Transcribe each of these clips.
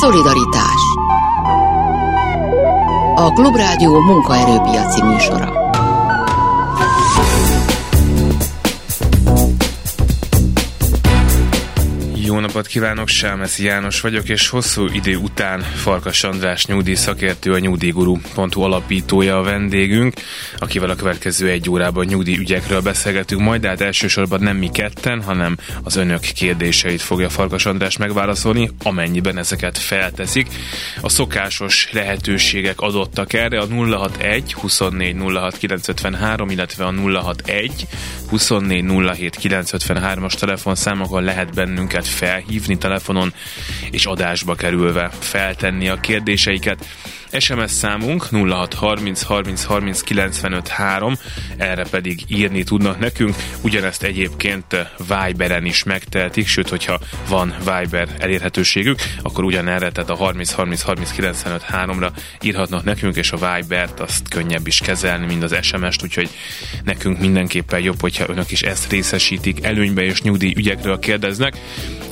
Szolidaritás. A Klubrádió munkaerőpiaci műsora. Jó napot kívánok, Sámeszi János vagyok, és hosszú idő után Farkas András nyugdíj szakértő, a nyugdíjguru.hu alapítója a vendégünk, akivel a következő egy órában nyugdíj ügyekről beszélgetünk majd, de hát elsősorban nem mi ketten, hanem az önök kérdéseit fogja Farkas András megválaszolni, amennyiben ezeket felteszik. A szokásos lehetőségek adottak erre, a 061 24 06 953, illetve a 061 24 07 953-as telefonszámokon lehet bennünket felhívni telefonon, és adásba kerülve feltenni a kérdéseiket. SMS számunk 0630 30 30 95 3, erre pedig írni tudnak nekünk, ugyanezt egyébként Viberen is megtehetik, sőt, hogyha van Viber elérhetőségük, akkor ugyanerre, tehát a 30 30 30 95 3-ra írhatnak nekünk, és a Vibert azt könnyebb is kezelni, mint az SMS-t, úgyhogy nekünk mindenképpen jobb, hogyha önök is ezt részesítik előnybe és nyugdíj ügyekről kérdeznek.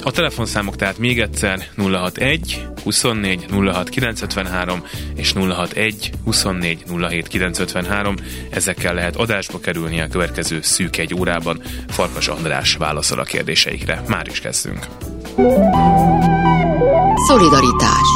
A telefonszámok tehát még egyszer 061 24 06 953 és 061 24 07 953. Ezekkel lehet adásba kerülni a következő szűk egy órában. Farkas András válaszol a kérdéseikre. Már is kezdünk. Szolidaritás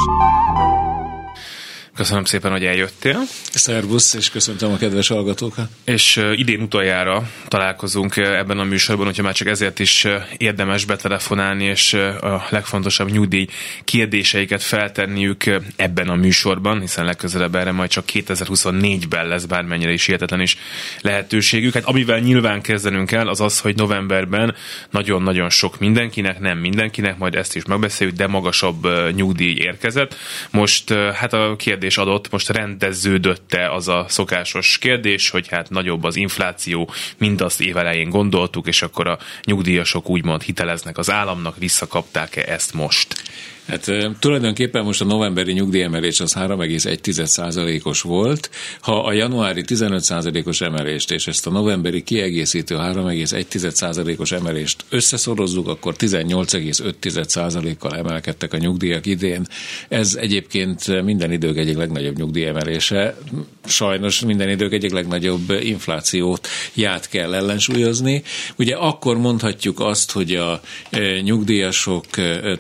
Köszönöm szépen, hogy eljöttél. Szervusz, és köszöntöm a kedves hallgatókat. És idén utoljára találkozunk ebben a műsorban, hogyha már csak ezért is érdemes betelefonálni, és a legfontosabb nyugdíj kérdéseiket feltenniük ebben a műsorban, hiszen legközelebb erre majd csak 2024-ben lesz bármennyire is hihetetlen is lehetőségük. Hát amivel nyilván kezdenünk kell, az az, hogy novemberben nagyon-nagyon sok mindenkinek, nem mindenkinek, majd ezt is megbeszéljük, de magasabb nyugdíj érkezett. Most hát a kérdés kérdés adott, most rendeződött-e az a szokásos kérdés, hogy hát nagyobb az infláció, mint azt évelején gondoltuk, és akkor a nyugdíjasok úgymond hiteleznek az államnak, visszakapták-e ezt most? Hát tulajdonképpen most a novemberi nyugdíjemelés az 3,1%-os volt. Ha a januári 15%-os emelést és ezt a novemberi kiegészítő 3,1%-os emelést összeszorozzuk, akkor 18,5%-kal emelkedtek a nyugdíjak idén. Ez egyébként minden idők egyik legnagyobb nyugdíjemelése. Sajnos minden idők egyik legnagyobb inflációt ját kell ellensúlyozni. Ugye akkor mondhatjuk azt, hogy a nyugdíjasok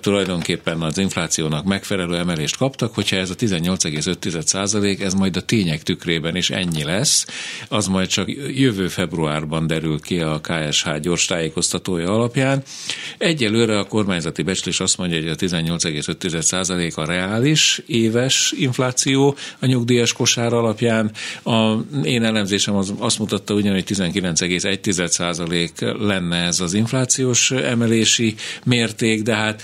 tulajdonképpen az inflációnak megfelelő emelést kaptak, hogyha ez a 18,5 százalék, ez majd a tények tükrében is ennyi lesz, az majd csak jövő februárban derül ki a KSH gyors tájékoztatója alapján. Egyelőre a kormányzati becslés azt mondja, hogy a 18,5 százalék a reális éves infláció a nyugdíjas kosár alapján. A én elemzésem az azt mutatta ugyan, hogy 19,1 százalék lenne ez az inflációs emelési mérték, de hát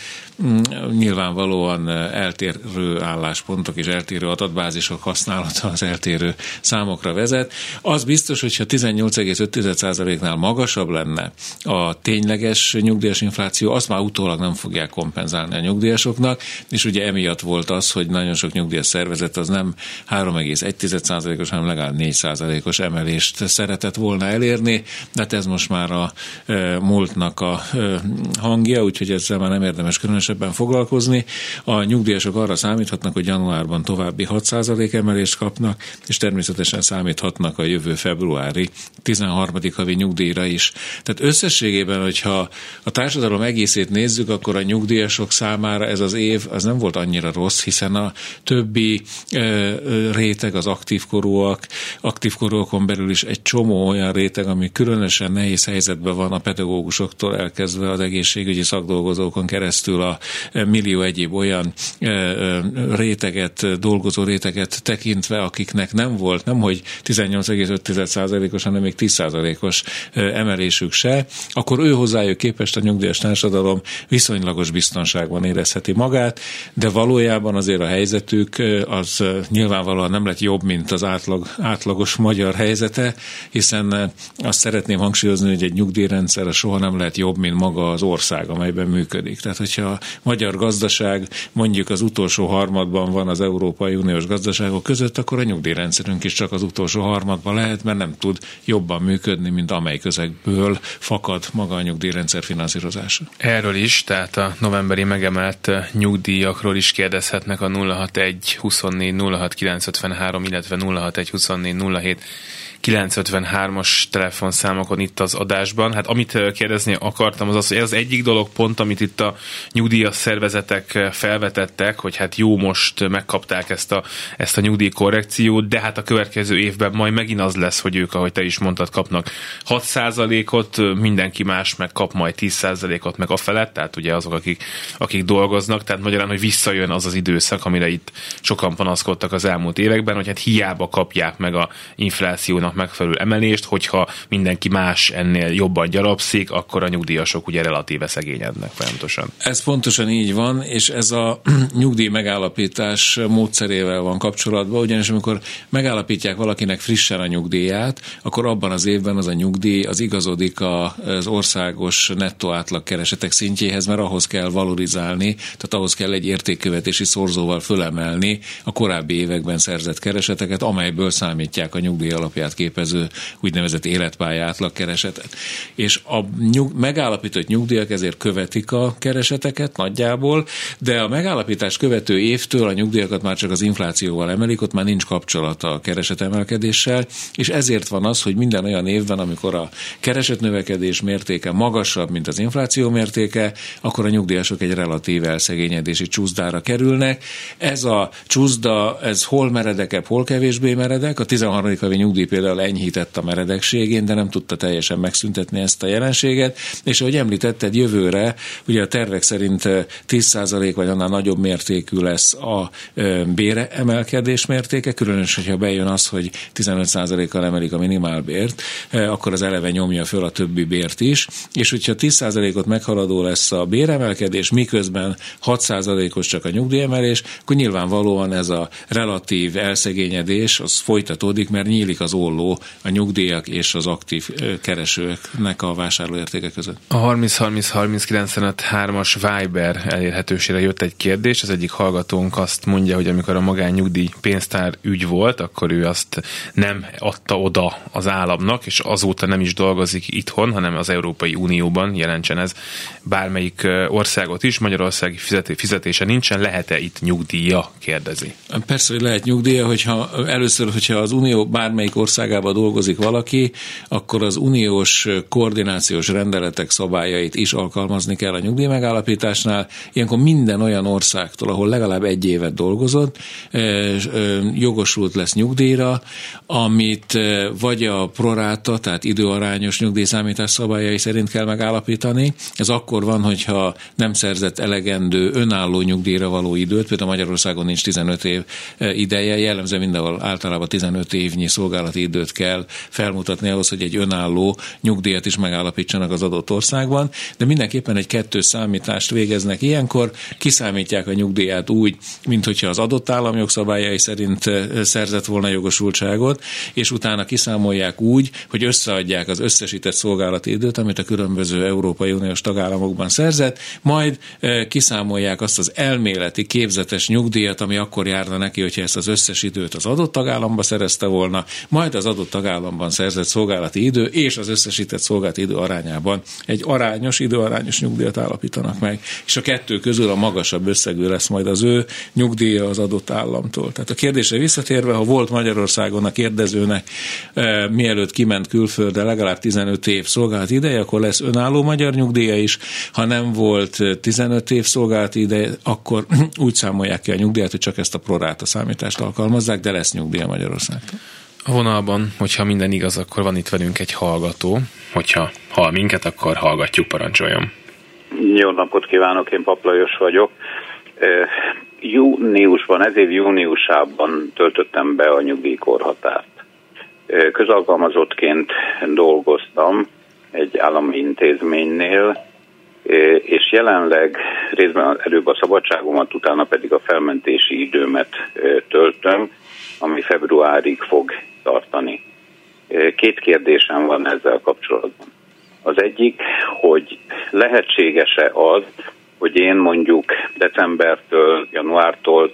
nyilvánvalóan eltérő álláspontok és eltérő adatbázisok használata az eltérő számokra vezet. Az biztos, hogyha 18,5%-nál magasabb lenne a tényleges nyugdíjas infláció, azt már utólag nem fogják kompenzálni a nyugdíjasoknak, és ugye emiatt volt az, hogy nagyon sok nyugdíjas szervezet az nem 3,1%-os, hanem legalább 4%-os emelést szeretett volna elérni, de hát ez most már a e, múltnak a e, hangja, úgyhogy ezzel már nem érdemes különösebben foglalkozni. A nyugdíjasok arra számíthatnak, hogy januárban további 6% emelést kapnak, és természetesen számíthatnak a jövő februári 13. havi nyugdíjra is. Tehát összességében, hogyha a társadalom egészét nézzük, akkor a nyugdíjasok számára ez az év az nem volt annyira rossz, hiszen a többi réteg, az aktív korúak, aktív korúakon belül is egy csomó olyan réteg, ami különösen nehéz helyzetben van a pedagógusoktól elkezdve az egészségügyi szakdolgozókon keresztül a millió egyéb olyan réteget, dolgozó réteget tekintve, akiknek nem volt, nem hogy 18,5%-os, hanem még 10%-os emelésük se, akkor ő hozzájuk képest a nyugdíjas társadalom viszonylagos biztonságban érezheti magát, de valójában azért a helyzetük az nyilvánvalóan nem lett jobb, mint az átlag, átlagos magyar helyzete, hiszen azt szeretném hangsúlyozni, hogy egy nyugdíjrendszer soha nem lehet jobb, mint maga az ország, amelyben működik. Tehát, hogyha magyar gazdaság mondjuk az utolsó harmadban van az Európai Uniós gazdaságok között, akkor a nyugdíjrendszerünk is csak az utolsó harmadban lehet, mert nem tud jobban működni, mint amely közegből fakad maga a nyugdíjrendszer finanszírozása. Erről is, tehát a novemberi megemelt nyugdíjakról is kérdezhetnek a 061 24 06 953, illetve 061 24 07 953-as telefonszámokon itt az adásban. Hát amit kérdezni akartam, az az, hogy ez az egyik dolog pont, amit itt a nyugdíjas szervezetek felvetettek, hogy hát jó, most megkapták ezt a, ezt a nyugdíjkorrekciót, de hát a következő évben majd megint az lesz, hogy ők, ahogy te is mondtad, kapnak 6%-ot, mindenki más meg kap majd 10%-ot meg a felett, tehát ugye azok, akik, akik dolgoznak, tehát magyarán, hogy visszajön az az időszak, amire itt sokan panaszkodtak az elmúlt években, hogy hát hiába kapják meg a inflációnak megfelelő emelést, hogyha mindenki más ennél jobban gyarapszik, akkor a nyugdíjasok ugye relatíve szegényednek folyamatosan. Ez pontosan így van, és ez a nyugdíj megállapítás módszerével van kapcsolatban, ugyanis amikor megállapítják valakinek frissen a nyugdíját, akkor abban az évben az a nyugdíj az igazodik az országos nettó átlag keresetek szintjéhez, mert ahhoz kell valorizálni, tehát ahhoz kell egy értékkövetési szorzóval fölemelni a korábbi években szerzett kereseteket, amelyből számítják a nyugdíj alapját képező úgynevezett életpálya átlagkeresetet. És a nyug, megállapított nyugdíjak ezért követik a kereseteket nagyjából, de a megállapítás követő évtől a nyugdíjakat már csak az inflációval emelik, ott már nincs kapcsolata a keresetemelkedéssel, és ezért van az, hogy minden olyan évben, amikor a keresetnövekedés mértéke magasabb, mint az infláció mértéke, akkor a nyugdíjasok egy relatív elszegényedési csúszdára kerülnek. Ez a csúszda, ez hol meredekebb, hol kevésbé meredek. A 13. havi nyugdíj például enyhített a meredekségén, de nem tudta teljesen megszüntetni ezt a jelenséget, és ahogy említetted, jövőre ugye a tervek szerint 10% vagy annál nagyobb mértékű lesz a bére emelkedés mértéke, különösen, hogyha bejön az, hogy 15%-kal emelik a minimálbért, akkor az eleve nyomja föl a többi bért is, és hogyha 10%-ot meghaladó lesz a béremelkedés, miközben 6%-os csak a nyugdíjemelés, akkor nyilvánvalóan ez a relatív elszegényedés az folytatódik, mert nyílik az olló a nyugdíjak és az aktív keresőknek a vásárlóértéke között. A 30-30-30-95-3-as Viber elérhetőségre jött egy kérdés. Az egyik hallgatónk azt mondja, hogy amikor a magánnyugdíj pénztár ügy volt, akkor ő azt nem adta oda az államnak, és azóta nem is dolgozik itthon, hanem az Európai Unióban jelentsen ez bármelyik országot is. Magyarországi fizetése nincsen, lehet-e itt nyugdíja? kérdezi. Persze, hogy lehet nyugdíja, hogyha először, hogyha az Unió bármelyik ország országában dolgozik valaki, akkor az uniós koordinációs rendeletek szabályait is alkalmazni kell a nyugdíj megállapításnál. Ilyenkor minden olyan országtól, ahol legalább egy évet dolgozott, jogosult lesz nyugdíjra, amit vagy a proráta, tehát időarányos nyugdíjszámítás szabályai szerint kell megállapítani. Ez akkor van, hogyha nem szerzett elegendő önálló nyugdíjra való időt, például Magyarországon nincs 15 év ideje, jellemző mindenhol általában 15 évnyi szolgálati időt kell felmutatni ahhoz, hogy egy önálló nyugdíjat is megállapítsanak az adott országban, de mindenképpen egy kettős számítást végeznek ilyenkor, kiszámítják a nyugdíját úgy, mint hogyha az adott állam jogszabályai szerint szerzett volna jogosultságot, és utána kiszámolják úgy, hogy összeadják az összesített szolgálati időt, amit a különböző Európai Uniós tagállamokban szerzett, majd kiszámolják azt az elméleti képzetes nyugdíjat, ami akkor járna neki, hogyha ezt az összes időt az adott tagállamba szerezte volna, majd az adott tagállamban szerzett szolgálati idő és az összesített szolgálati idő arányában egy arányos, időarányos nyugdíjat állapítanak meg, és a kettő közül a magasabb összegű lesz majd az ő nyugdíja az adott államtól. Tehát a kérdésre visszatérve, ha volt Magyarországon a kérdezőnek e, mielőtt kiment külföldre legalább 15 év szolgálati ideje, akkor lesz önálló magyar nyugdíja is, ha nem volt 15 év szolgálati ideje, akkor úgy számolják ki a nyugdíjat, hogy csak ezt a proráta számítást alkalmazzák, de lesz nyugdíja Magyarországtól. A vonalban, hogyha minden igaz, akkor van itt velünk egy hallgató. Hogyha hall minket, akkor hallgatjuk, parancsoljon. Jó napot kívánok, én Paplajos vagyok. Júniusban, ez év júniusában töltöttem be a nyugdíjkorhatárt. Közalkalmazottként dolgoztam egy állami intézménynél, és jelenleg részben előbb a szabadságomat, utána pedig a felmentési időmet töltöm, ami februárig fog tartani. Két kérdésem van ezzel kapcsolatban. Az egyik, hogy lehetséges-e az, hogy én mondjuk decembertől, januártól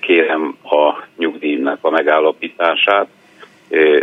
kérem a nyugdíjnak a megállapítását,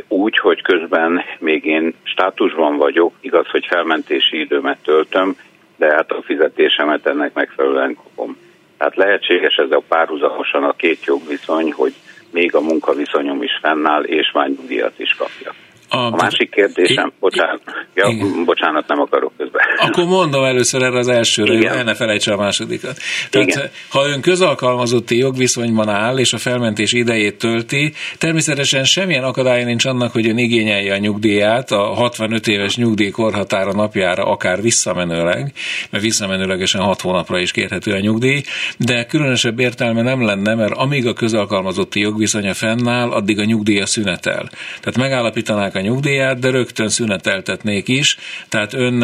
úgy, hogy közben még én státusban vagyok, igaz, hogy felmentési időmet töltöm, de hát a fizetésemet ennek megfelelően kapom. Tehát lehetséges ez a párhuzamosan a két jogviszony, hogy még a munkaviszonyom is fennáll, és már nyugdíjat is kapja. A, a másik kérdésem, I, bocsánat, ja, bocsánat, nem akarok közben. Akkor mondom először erre az elsőre, Igen. el ne felejtse a másodikat. Tehát Igen. ha ön közalkalmazotti jogviszonyban áll, és a felmentés idejét tölti, természetesen semmilyen akadálya nincs annak, hogy ön igényelje a nyugdíját a 65 éves nyugdíjkorhatára napjára, akár visszamenőleg, mert visszamenőlegesen 6 hónapra is kérhető a nyugdíj, de különösebb értelme nem lenne, mert amíg a közalkalmazotti jogviszonya fennáll, addig a nyugdíja szünetel. Tehát megállapítanák a nyugdíját, de rögtön szüneteltetnék is, tehát ön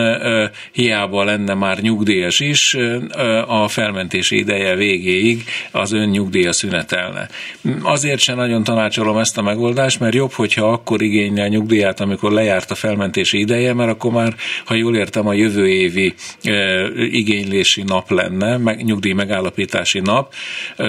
hiába lenne már nyugdíjas is, a felmentési ideje végéig az ön nyugdíja szünetelne. Azért sem nagyon tanácsolom ezt a megoldást, mert jobb, hogyha akkor igényli a nyugdíját, amikor lejárt a felmentési ideje, mert akkor már, ha jól értem, a jövő évi igénylési nap lenne, meg, nyugdíj megállapítási nap,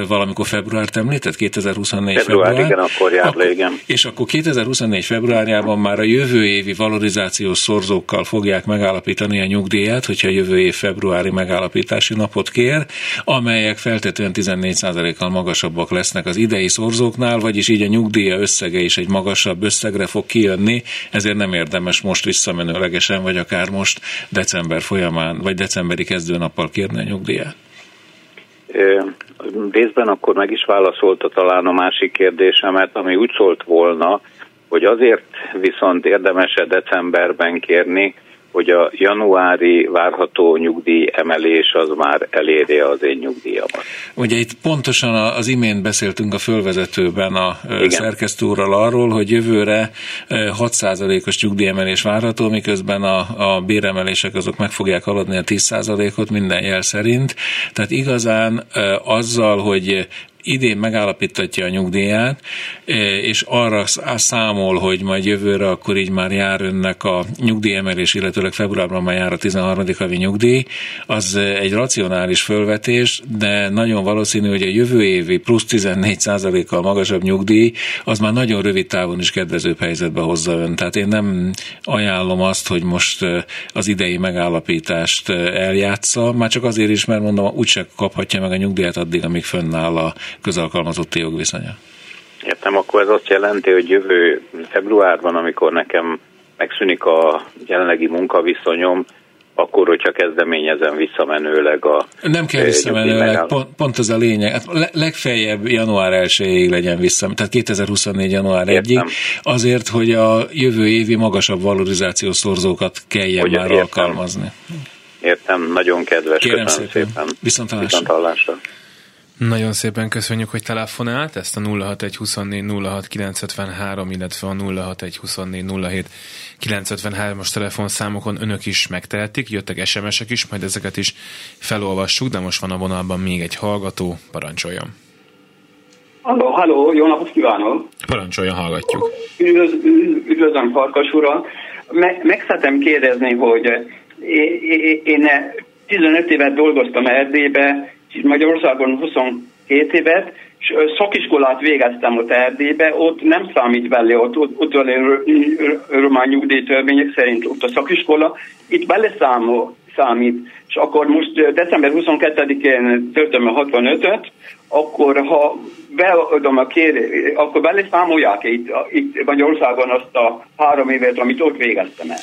valamikor február említett, 2024 február. február igen, akkor jár le, igen. És akkor 2024 februárjában már a jövő évi valorizációs szorzókkal fogják megállapítani a nyugdíját, hogyha jövő év februári megállapítási napot kér, amelyek feltetően 14%-kal magasabbak lesznek az idei szorzóknál, vagyis így a nyugdíja összege is egy magasabb összegre fog kijönni, ezért nem érdemes most visszamenőlegesen, vagy akár most december folyamán, vagy decemberi kezdőnappal kérni a nyugdíjat. Részben akkor meg is válaszolta talán a másik kérdésemet, ami úgy szólt volna, hogy azért viszont érdemes-e decemberben kérni, hogy a januári várható nyugdíj emelés az már elérje az én nyugdíjamat. Ugye itt pontosan az imént beszéltünk a fölvezetőben a Igen. szerkesztő úrral arról, hogy jövőre 6%-os nyugdíjemelés várható, miközben a, a béremelések azok meg fogják haladni a 10%-ot minden jel szerint. Tehát igazán azzal, hogy idén megállapítatja a nyugdíját, e, és arra számol, hogy majd jövőre akkor így már jár önnek a nyugdíjemelés, illetőleg februárban már jár a 13. havi nyugdíj, az egy racionális fölvetés, de nagyon valószínű, hogy a jövő évi plusz 14% kal magasabb nyugdíj, az már nagyon rövid távon is kedvezőbb helyzetbe hozza ön. Tehát én nem ajánlom azt, hogy most e, az idei megállapítást e, eljátsza, már csak azért is, mert mondom, úgyse kaphatja meg a nyugdíjat addig, amíg fönnáll a közalkalmazotti jogviszonya. Értem, akkor ez azt jelenti, hogy jövő februárban, amikor nekem megszűnik a jelenlegi munkaviszonyom, akkor, hogyha kezdeményezem visszamenőleg a... Nem kell visszamenőleg, pont, pont ez a lényeg. Hát legfeljebb január 1 legyen vissza, tehát 2024. január 1-ig, azért, hogy a jövő évi magasabb valorizációs szorzókat kelljen hogy már értem. alkalmazni. Értem, nagyon kedves, Kérem köszönöm szépen. szépen. Viszont hallásra. Nagyon szépen köszönjük, hogy telefonált. Ezt a 06124 06 953, illetve a 06124 07 953-as telefonszámokon önök is megtehetik. Jöttek SMS-ek is, majd ezeket is felolvassuk, de most van a vonalban még egy hallgató. Parancsoljon! Halló, halló, jó napot kívánok! Parancsoljon, hallgatjuk! Üdvöz, üdvözlöm, Farkas urat! Me, meg szeretem kérdezni, hogy én 15 évet dolgoztam Erdélybe, Magyarországon 22 évet, és szakiskolát végeztem ott Erdélybe, ott nem számít bele, ott, ott, ott román nyugdíjtörvények szerint ott a szakiskola, itt bele számol, számít. És akkor most december 22-én töltöm a 65-öt, akkor ha beadom a kér, akkor bele számolják itt, itt Magyarországon azt a három évet, amit ott végeztem el.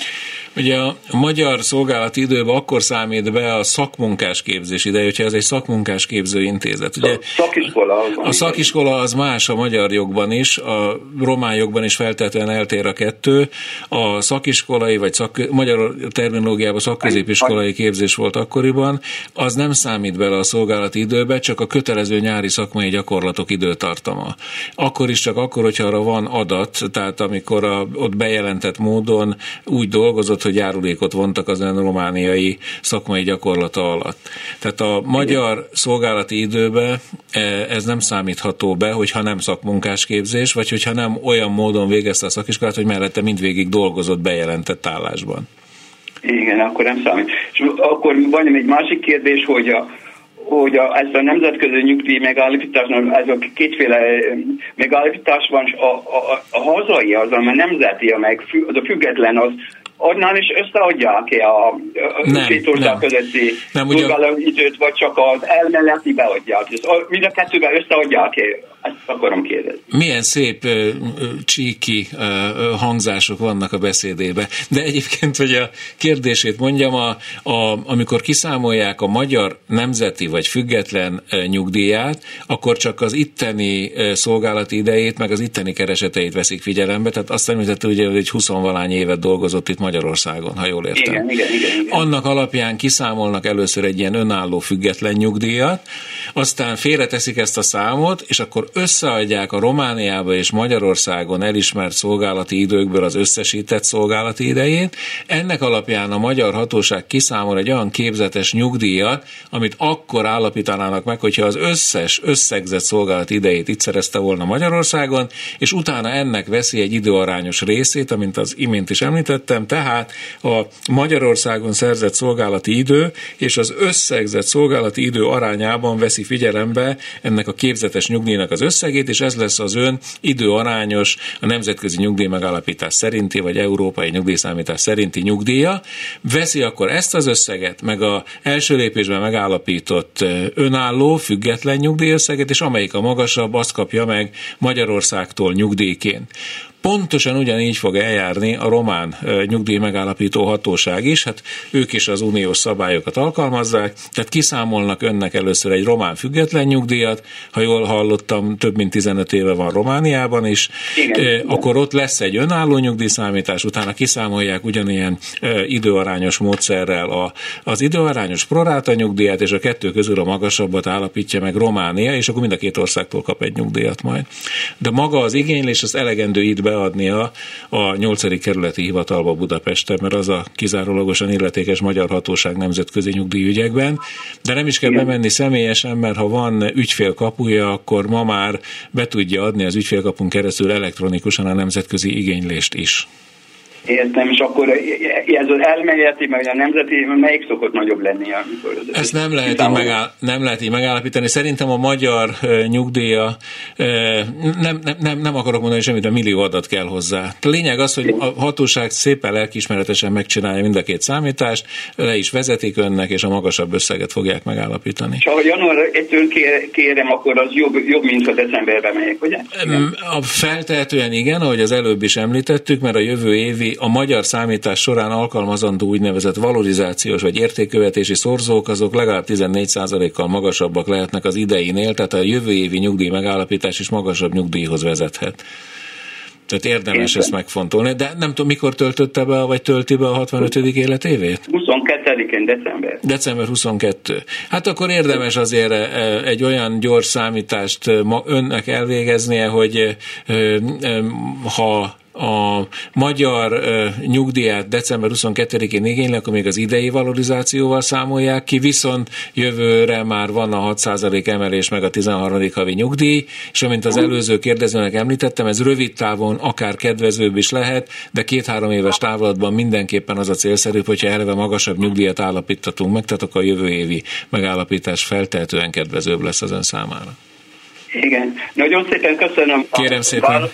Ugye a magyar szolgálati időben akkor számít be a szakmunkás képzés ideje, hogyha ez egy szakmunkás képző intézet. Ugye szakiskola. A szakiskola az más a magyar jogban is, a román jogban is feltétlenül eltér a kettő. A szakiskolai, vagy szak, magyar terminológiában szakközépiskolai képzés volt akkoriban, az nem számít bele a szolgálati időbe, csak a kötelező nyári szakmai gyakorlatok időtartama. Akkor is csak akkor, hogyha arra van adat, tehát amikor a, ott bejelentett módon úgy dolgozott, hogy járulékot vontak az ön romániai szakmai gyakorlata alatt. Tehát a magyar szolgálati időbe e, ez nem számítható be, hogyha nem szakmunkás képzés, vagy hogyha nem olyan módon végezte a szakiskolát, hogy mellette mindvégig dolgozott bejelentett állásban. Igen, akkor nem számít. És akkor van egy másik kérdés, hogy a, hogy a, ez a nemzetközi nyugdíj megállapítás, ez a kétféle megállapítás van, a, a, a hazai az, a nemzeti, a meg az a független, az, onnan is összeadják-e a, a két ország közötti időt, vagy csak az elméleti beadják? Mind a kettőben összeadják-e? Ezt akarom kérdezni. Milyen szép csíki hangzások vannak a beszédébe. De egyébként, hogy a kérdését mondjam, a, a, amikor kiszámolják a magyar nemzeti vagy független nyugdíját, akkor csak az itteni szolgálati idejét, meg az itteni kereseteit veszik figyelembe. Tehát azt említette, ugye, hogy egy 20 valány évet dolgozott itt Magyarországon, ha jól értem. Igen, igen, igen, igen. Annak alapján kiszámolnak először egy ilyen önálló független nyugdíjat, aztán félreteszik ezt a számot, és akkor összeadják a Romániába és Magyarországon elismert szolgálati időkből az összesített szolgálati idejét. Ennek alapján a magyar hatóság kiszámol egy olyan képzetes nyugdíjat, amit akkor állapítanának meg, hogyha az összes összegzett szolgálati idejét itt szerezte volna Magyarországon, és utána ennek veszi egy időarányos részét, amint az imént is említettem, tehát a Magyarországon szerzett szolgálati idő és az összegzett szolgálati idő arányában veszi figyelembe ennek a képzetes nyugdíjnak az összegét, és ez lesz az ön időarányos a nemzetközi nyugdíj megállapítás szerinti, vagy európai nyugdíjszámítás szerinti nyugdíja. Veszi akkor ezt az összeget, meg a első lépésben megállapított önálló, független nyugdíjösszeget, és amelyik a magasabb, azt kapja meg Magyarországtól nyugdíjként. Pontosan ugyanígy fog eljárni a román nyugdíj megállapító hatóság is, hát ők is az uniós szabályokat alkalmazzák, tehát kiszámolnak önnek először egy román független nyugdíjat, ha jól hallottam, több mint 15 éve van Romániában is, Igen. akkor ott lesz egy önálló nyugdíjszámítás, utána kiszámolják ugyanilyen időarányos módszerrel a, az időarányos proráta nyugdíjat, és a kettő közül a magasabbat állapítja meg Románia, és akkor mind a két országtól kap egy nyugdíjat majd. De maga az igénylés az elegendő időbe beadnia a 8. kerületi hivatalba Budapesten, mert az a kizárólagosan illetékes magyar hatóság nemzetközi nyugdíjügyekben, de nem is kell Igen. bemenni személyesen, mert ha van ügyfél kapuja, akkor ma már be tudja adni az ügyfélkapun keresztül elektronikusan a nemzetközi igénylést is. Értem, és akkor ez az elméleti, meg a nemzeti, melyik szokott nagyobb lenni? Amikor az Ezt nem lehet, így megáll, nem lehet így megállapítani. Szerintem a magyar nyugdíja, nem, nem, nem, nem akarok mondani semmit, de millió adat kell hozzá. A lényeg az, hogy a hatóság szépen lelkismeretesen megcsinálja mind a két számítást, le is vezetik önnek, és a magasabb összeget fogják megállapítani. És ha január 1 kérem, akkor az jobb, jobb mint ha decemberben megyek, ugye? A feltehetően igen, ahogy az előbb is említettük, mert a jövő évi a magyar számítás során alkalmazandó úgynevezett valorizációs vagy értékkövetési szorzók, azok legalább 14%-kal magasabbak lehetnek az ideinél, tehát a jövő évi nyugdíj megállapítás is magasabb nyugdíjhoz vezethet. Tehát érdemes Én ezt megfontolni. De nem tudom, mikor töltötte be, vagy tölti be a 65. életévét? 22-én, december. December 22. Hát akkor érdemes azért e, e, egy olyan gyors számítást e, önnek elvégeznie, hogy ha a magyar nyugdíját december 22-én igénylik, akkor még az idei valorizációval számolják ki, viszont jövőre már van a 6% emelés, meg a 13. havi nyugdíj, és amint az előző kérdezőnek említettem, ez rövid távon akár kedvezőbb is lehet, de két-három éves távlatban mindenképpen az a célszerű, hogyha eleve magasabb nyugdíjat állapítatunk meg, tehát akkor a jövő évi megállapítás feltehetően kedvezőbb lesz az ön számára. Igen. Nagyon szépen köszönöm. Kérem szépen.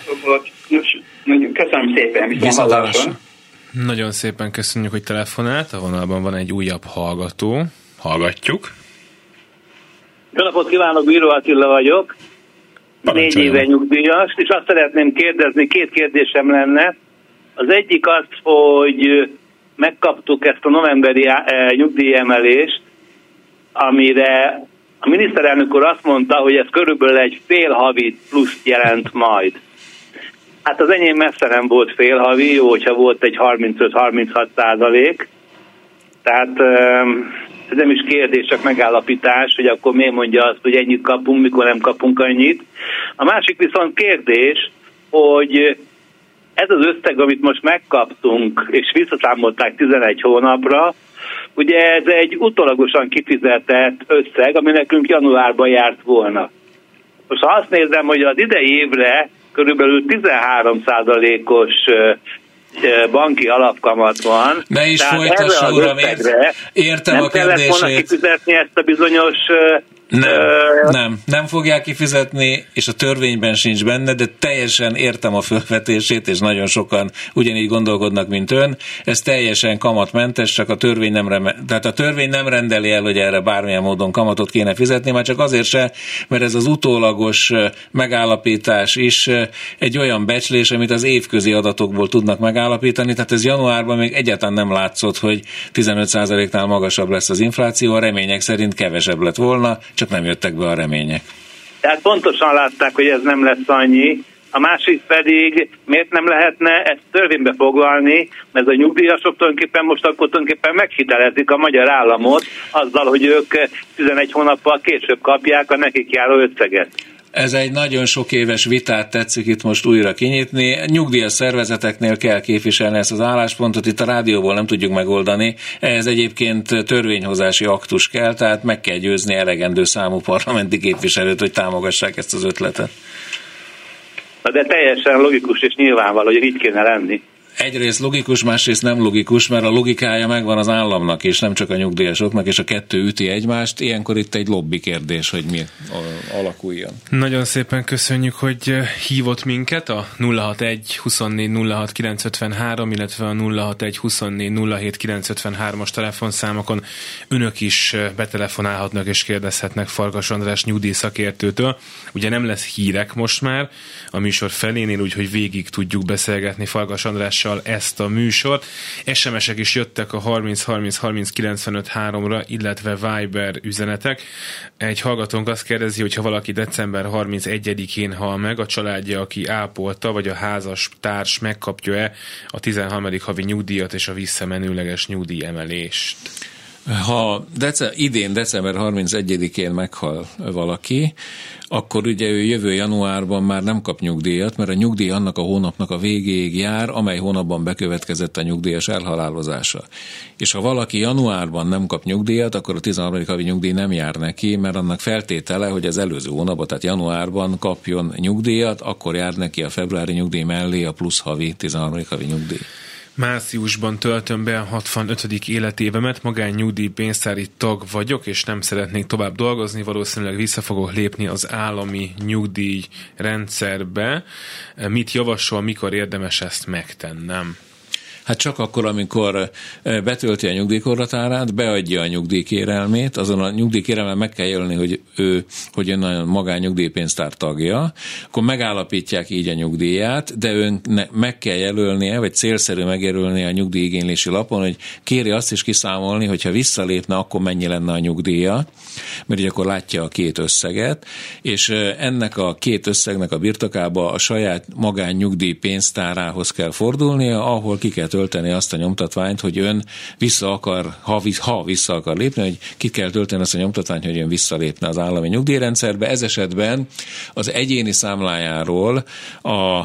Köszönöm szépen. Viszontlátásra. Nagyon szépen köszönjük, hogy telefonált. A vonalban van egy újabb hallgató. Hallgatjuk. Jó napot kívánok, Bíró Attila vagyok. Négy éve nyugdíjas, és azt szeretném kérdezni, két kérdésem lenne. Az egyik az, hogy megkaptuk ezt a novemberi eh, nyugdíjemelést, amire a miniszterelnök úr azt mondta, hogy ez körülbelül egy fél havi plusz jelent majd. Hát az enyém messze nem volt fél havi, jó, hogyha volt egy 35-36 százalék. Tehát ez nem is kérdés, csak megállapítás, hogy akkor miért mondja azt, hogy ennyit kapunk, mikor nem kapunk annyit. A másik viszont kérdés, hogy ez az összeg, amit most megkaptunk, és visszaszámolták 11 hónapra, Ugye ez egy utolagosan kifizetett összeg, ami nekünk januárban járt volna. Most ha azt nézem, hogy az idei évre körülbelül 13%-os banki alapkamat van. Ne is folytassa, uram, értem nem a kérdését. Nem kellett volna kifizetni ezt a bizonyos nem, nem, nem fogják kifizetni, és a törvényben sincs benne, de teljesen értem a felvetését, és nagyon sokan ugyanígy gondolkodnak, mint ön. Ez teljesen kamatmentes, csak a törvény nem, reme, tehát a törvény nem rendeli el, hogy erre bármilyen módon kamatot kéne fizetni, már csak azért se, mert ez az utólagos megállapítás is egy olyan becslés, amit az évközi adatokból tudnak megállapítani, tehát ez januárban még egyáltalán nem látszott, hogy 15%-nál magasabb lesz az infláció, a remények szerint kevesebb lett volna, csak nem jöttek be a remények. Tehát pontosan látták, hogy ez nem lesz annyi, a másik pedig miért nem lehetne ezt törvénybe foglalni, mert a nyugdíjasok tulajdonképpen most akkor tulajdonképpen meghitelezik a magyar államot azzal, hogy ők 11 hónappal később kapják a nekik járó összeget. Ez egy nagyon sok éves vitát tetszik itt most újra kinyitni. Nyugdíjas szervezeteknél kell képviselni ezt az álláspontot, itt a rádióból nem tudjuk megoldani. Ez egyébként törvényhozási aktus kell, tehát meg kell győzni elegendő számú parlamenti képviselőt, hogy támogassák ezt az ötletet. De teljesen logikus és nyilvánvaló, hogy így kéne lenni egyrészt logikus, másrészt nem logikus, mert a logikája megvan az államnak, és nem csak a nyugdíjasoknak, és a kettő üti egymást. Ilyenkor itt egy lobby kérdés, hogy mi alakuljon. Nagyon szépen köszönjük, hogy eh, hívott minket a 061 24 06 953, illetve a 061 24 07 953-as telefonszámokon önök is eh, betelefonálhatnak és kérdezhetnek Farkas András nyugdíj szakértőtől. Ugye nem lesz hírek most már a műsor felénél, úgyhogy végig tudjuk beszélgetni Farkas András hallgassal ezt a műsort. SMS-ek is jöttek a 30 30 30 95 3-ra, illetve Viber üzenetek. Egy hallgatónk azt kérdezi, hogy ha valaki december 31-én hal meg, a családja, aki ápolta, vagy a házas társ megkapja-e a 13. havi nyugdíjat és a visszamenőleges nyugdíj emelést? Ha dece- idén december 31-én meghal valaki, akkor ugye ő jövő januárban már nem kap nyugdíjat, mert a nyugdíj annak a hónapnak a végéig jár, amely hónapban bekövetkezett a nyugdíjas elhalálozása. És ha valaki januárban nem kap nyugdíjat, akkor a 13. havi nyugdíj nem jár neki, mert annak feltétele, hogy az előző hónapban, tehát januárban kapjon nyugdíjat, akkor jár neki a februári nyugdíj mellé a plusz havi 13. havi nyugdíj. Márciusban töltöm be a 65. életévemet, magány nyugdíjpénztári tag vagyok, és nem szeretnék tovább dolgozni, valószínűleg vissza fogok lépni az állami nyugdíj rendszerbe. Mit javasol, mikor érdemes ezt megtennem? Hát csak akkor, amikor betölti a nyugdíjkorlatárát, beadja a nyugdíjkérelmét, azon a nyugdíjkérelmen meg kell jelölni, hogy ő, hogy ön a magányugdíjpénztár tagja, akkor megállapítják így a nyugdíját, de ön meg kell jelölnie, vagy célszerű megjelölnie a nyugdíjigénylési lapon, hogy kéri azt is kiszámolni, hogyha visszalépne, akkor mennyi lenne a nyugdíja, mert így akkor látja a két összeget, és ennek a két összegnek a birtokába a saját magányugdíjpénztárához kell fordulnia, ahol ki kell tölteni azt a nyomtatványt, hogy ön vissza akar, ha, ha vissza akar lépni, hogy ki kell tölteni azt a nyomtatványt, hogy ön visszalépne az állami nyugdíjrendszerbe. Ez esetben az egyéni számlájáról a,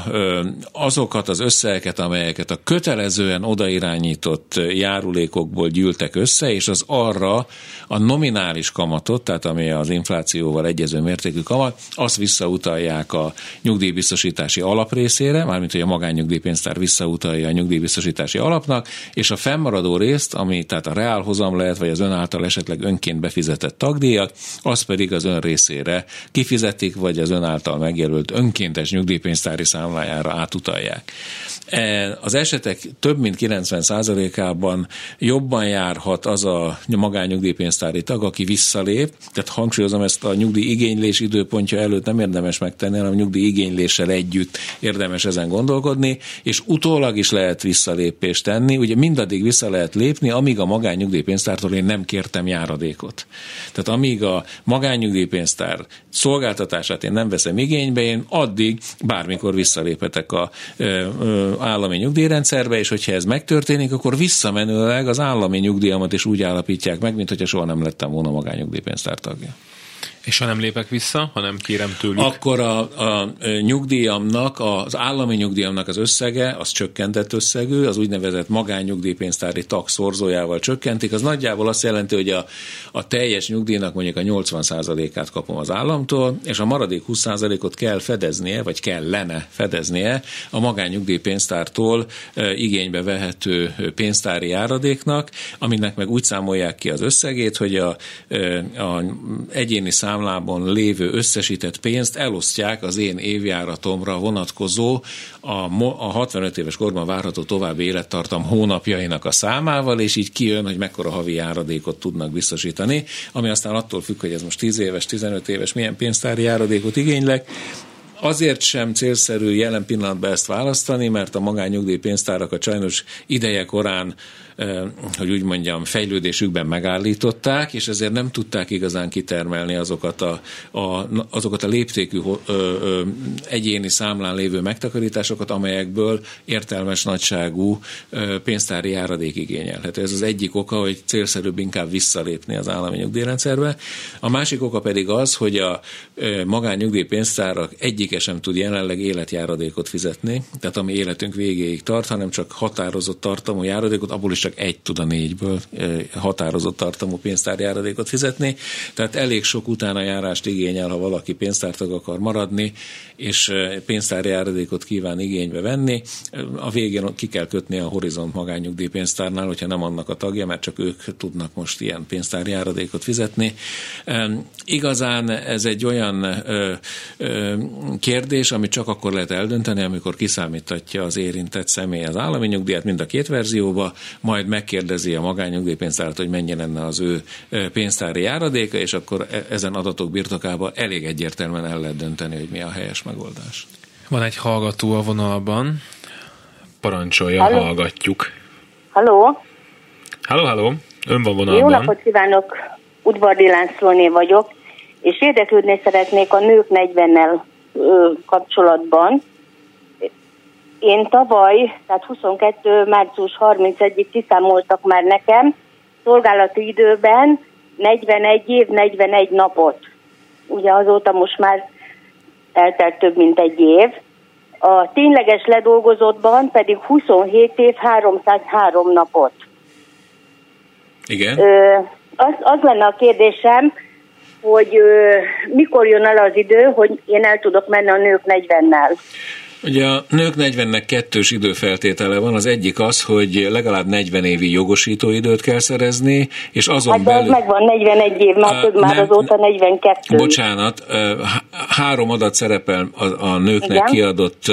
azokat az összegeket, amelyeket a kötelezően odairányított járulékokból gyűltek össze, és az arra a nominális kamatot, tehát ami az inflációval egyező mértékű kamat, azt visszautalják a nyugdíjbiztosítási alaprészére, mármint hogy a magánnyugdíjpénztár visszautalja a nyugdíjbiztosítási biztosítási alapnak, és a fennmaradó részt, ami tehát a reálhozam lehet, vagy az ön által esetleg önként befizetett tagdíjat, az pedig az ön részére kifizetik, vagy az ön által megjelölt önkéntes nyugdíjpénztári számlájára átutalják. E, az esetek több mint 90%-ában jobban járhat az a magányugdíjpénztári tag, aki visszalép, tehát hangsúlyozom ezt a nyugdíj igénylés időpontja előtt nem érdemes megtenni, hanem nyugdíj igényléssel együtt érdemes ezen gondolkodni, és utólag is lehet visszalépést tenni, ugye mindaddig vissza lehet lépni, amíg a magányugdíjpénztártól én nem kértem járadékot. Tehát amíg a magányugdíjpénztár szolgáltatását én nem veszem igénybe, én addig bármikor visszaléphetek a állami nyugdíjrendszerbe, és hogyha ez megtörténik, akkor visszamenőleg az állami nyugdíjamat is úgy állapítják meg, mint hogyha soha nem lettem volna magányugdíjpénztár tagja. És ha nem lépek vissza, hanem kérem tőlük? Akkor a, a nyugdíjamnak, az állami nyugdíjamnak az összege, az csökkentett összegű, az úgynevezett magánnyugdíjpénztári tag szorzójával csökkentik. Az nagyjából azt jelenti, hogy a, a teljes nyugdíjnak mondjuk a 80%-át kapom az államtól, és a maradék 20%-ot kell fedeznie, vagy kellene fedeznie a magánnyugdíjpénztártól igénybe vehető pénztári járadéknak, aminek meg úgy számolják ki az összegét, hogy a, a egyéni szám számlában lévő összesített pénzt elosztják az én évjáratomra vonatkozó a, a 65 éves korban várható további élettartam hónapjainak a számával, és így kijön, hogy mekkora havi járadékot tudnak biztosítani, ami aztán attól függ, hogy ez most 10 éves, 15 éves, milyen pénztári járadékot igénylek, Azért sem célszerű jelen pillanatban ezt választani, mert a magányugdíjpénztárakat sajnos ideje korán hogy úgy mondjam, fejlődésükben megállították, és ezért nem tudták igazán kitermelni azokat a, a, azokat a léptékű ö, ö, egyéni számlán lévő megtakarításokat, amelyekből értelmes nagyságú ö, pénztári járadék igényelhető. Ez az egyik oka, hogy célszerűbb inkább visszalépni az állami nyugdíjrendszerbe. A másik oka pedig az, hogy a magánnyugdíjpénztárak egyike sem tud jelenleg életjáradékot fizetni, tehát ami életünk végéig tart, hanem csak határozott tartalmú járadékot, abból is csak egy tud a négyből határozott tartalmú pénztárjáradékot fizetni, tehát elég sok utána járást igényel, ha valaki pénztártag akar maradni, és pénztárjáradékot kíván igénybe venni. A végén ki kell kötni a Horizont magányugdíjpénztárnál, hogyha nem annak a tagja, mert csak ők tudnak most ilyen pénztárjáradékot fizetni. Igazán ez egy olyan kérdés, amit csak akkor lehet eldönteni, amikor kiszámítatja az érintett személy az állami nyugdíjat, mind a két verzióba, majd majd megkérdezi a magányugdíjpénztárat, hogy mennyi lenne az ő pénztári járadéka, és akkor e, ezen adatok birtokában elég egyértelműen el lehet dönteni, hogy mi a helyes megoldás. Van egy hallgató a vonalban. Parancsolja, Halló? hallgatjuk. Halló? Halló, halló. Ön van vonalban. Jó napot kívánok, Udvardi Lászlóné vagyok, és érdeklődni szeretnék a nők 40-nel kapcsolatban. Én tavaly, tehát 22. március 31-ig kiszámoltak már nekem szolgálati időben 41 év, 41 napot. Ugye azóta most már eltelt több mint egy év. A tényleges ledolgozottban pedig 27 év, 303 napot. Igen. Ö, az, az lenne a kérdésem, hogy ö, mikor jön el az idő, hogy én el tudok menni a nők 40-nel. Ugye a nők 40-nek kettős időfeltétele van. Az egyik az, hogy legalább 40 évi jogosítóidőt kell szerezni, és azon hát belül... megvan 41 év, már, uh, már azóta 42. Bocsánat, három adat szerepel a, a nőknek Igen? kiadott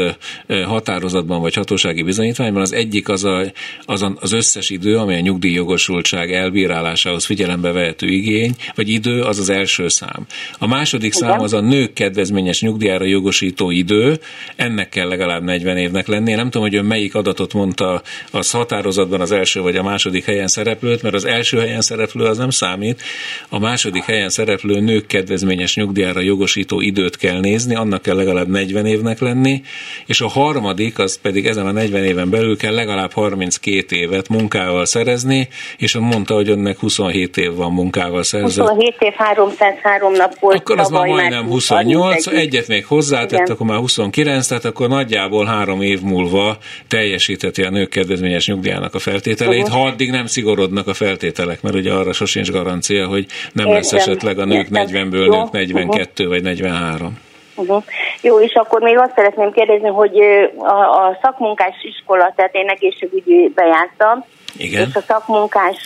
határozatban vagy hatósági bizonyítványban. Az egyik az, a, az, az összes idő, amely a nyugdíjjogosultság elbírálásához figyelembe vehető igény, vagy idő, az az első szám. A második Igen? szám az a nők kedvezményes nyugdíjára jogosító idő, ennek kell legalább 40 évnek lennie. Nem tudom, hogy ön melyik adatot mondta, az határozatban az első vagy a második helyen szereplőt, mert az első helyen szereplő az nem számít. A második helyen szereplő nők kedvezményes nyugdíjára jogosító időt kell nézni, annak kell legalább 40 évnek lenni, és a harmadik, az pedig ezen a 40 éven belül kell legalább 32 évet munkával szerezni, és mondta, hogy önnek 27 év van munkával szerzett. 27 év 303 nap volt. Akkor az már majdnem 28, egyet még hozzátett, Igen. akkor már 29, tehát akkor nagyjából három év múlva teljesíteti a nők kedvezményes nyugdíjának a feltételeit, ha addig nem szigorodnak a feltételek, mert ugye arra sosincs garancia, hogy nem lesz esetleg a nők 40-ből nők 42 uh-huh. vagy 43. Uh-huh. Jó, és akkor még azt szeretném kérdezni, hogy a, a szakmunkás iskola, tehát én egészségügyi bejártam, igen. és a szakmunkás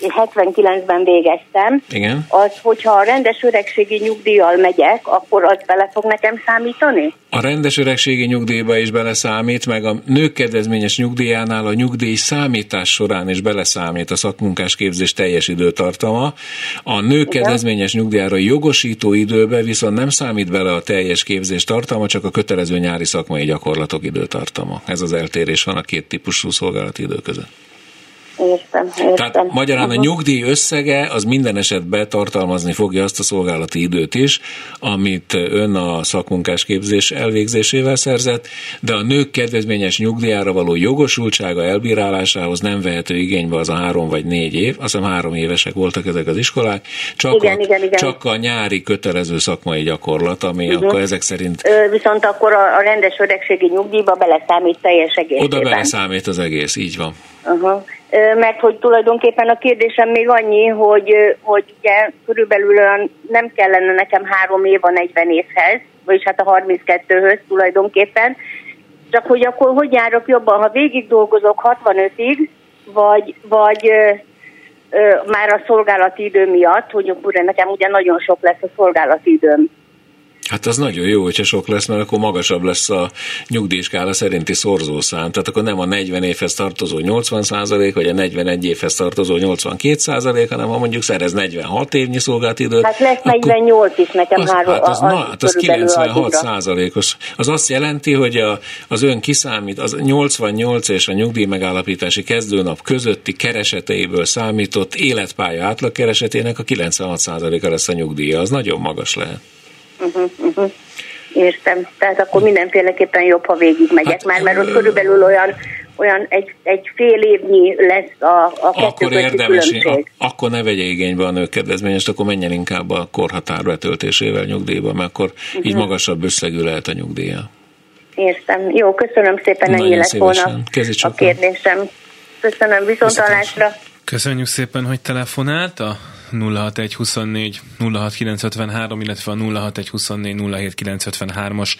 79-ben végeztem, Igen. az, hogyha a rendes öregségi nyugdíjjal megyek, akkor az bele fog nekem számítani? A rendes öregségi nyugdíjba is beleszámít, meg a nők kedvezményes nyugdíjánál a nyugdíj számítás során is beleszámít a szakmunkás képzés teljes időtartama. A nők Igen. kedvezményes nyugdíjára jogosító időbe viszont nem számít bele a teljes képzés tartalma, csak a kötelező nyári szakmai gyakorlatok időtartama. Ez az eltérés van a két típusú szolgálati idő között. Értem, értem. Tehát magyarán a nyugdíj összege az minden esetben tartalmazni fogja azt a szolgálati időt is, amit ön a szakmunkás képzés elvégzésével szerzett, de a nők kedvezményes nyugdíjára való jogosultsága elbírálásához nem vehető igénybe az a három vagy négy év, azt hiszem három évesek voltak ezek az iskolák, csak, igen, a, igen, igen. csak a nyári kötelező szakmai gyakorlat, ami uh-huh. akkor ezek szerint... Ö, viszont akkor a, a rendes öregségi nyugdíjba beleszámít teljes egészében. Oda beleszámít az egész, így van. Uh-huh mert hogy tulajdonképpen a kérdésem még annyi, hogy, hogy ugye körülbelül nem kellene nekem három év a 40 évhez, vagyis hát a 32-höz tulajdonképpen, csak hogy akkor hogy járok jobban, ha végig dolgozok 65-ig, vagy, vagy ö, ö, már a szolgálati idő miatt, hogy akkor nekem ugye nagyon sok lesz a szolgálati időm. Hát az nagyon jó, hogyha sok lesz, mert akkor magasabb lesz a nyugdíjskála szerinti szorzószám. Tehát akkor nem a 40 évhez tartozó 80 százalék, vagy a 41 évhez tartozó 82 százalék, hanem ha mondjuk szerez 46 évnyi szolgált időt. Hát lesz 48 akkor, is nekem az, három. Hát az, az, na, hát az 96 százalékos. Az azt jelenti, hogy a, az ön kiszámít, az 88 és a nyugdíj megállapítási kezdőnap közötti kereseteiből számított életpálya átlagkeresetének a 96 százaléka lesz a nyugdíja. Az nagyon magas lehet. Uh-huh, uh-huh. Értem. Tehát akkor mindenféleképpen jobb, ha végigmegyek hát, már, mert ott körülbelül olyan olyan egy, egy fél évnyi lesz a, a Akkor érdemes, különbség. A, akkor ne vegye igénybe a nőkedvezményest, akkor menjen inkább a korhatár betöltésével nyugdíjba, mert akkor uh-huh. így mhm. magasabb összegű lehet a nyugdíja. Értem. Jó, köszönöm szépen, ennyi lett volna a kérdésem. Köszönöm, viszontalásra. Köszönjük szépen, hogy telefonálta. 06124 illetve a 06124 07953-as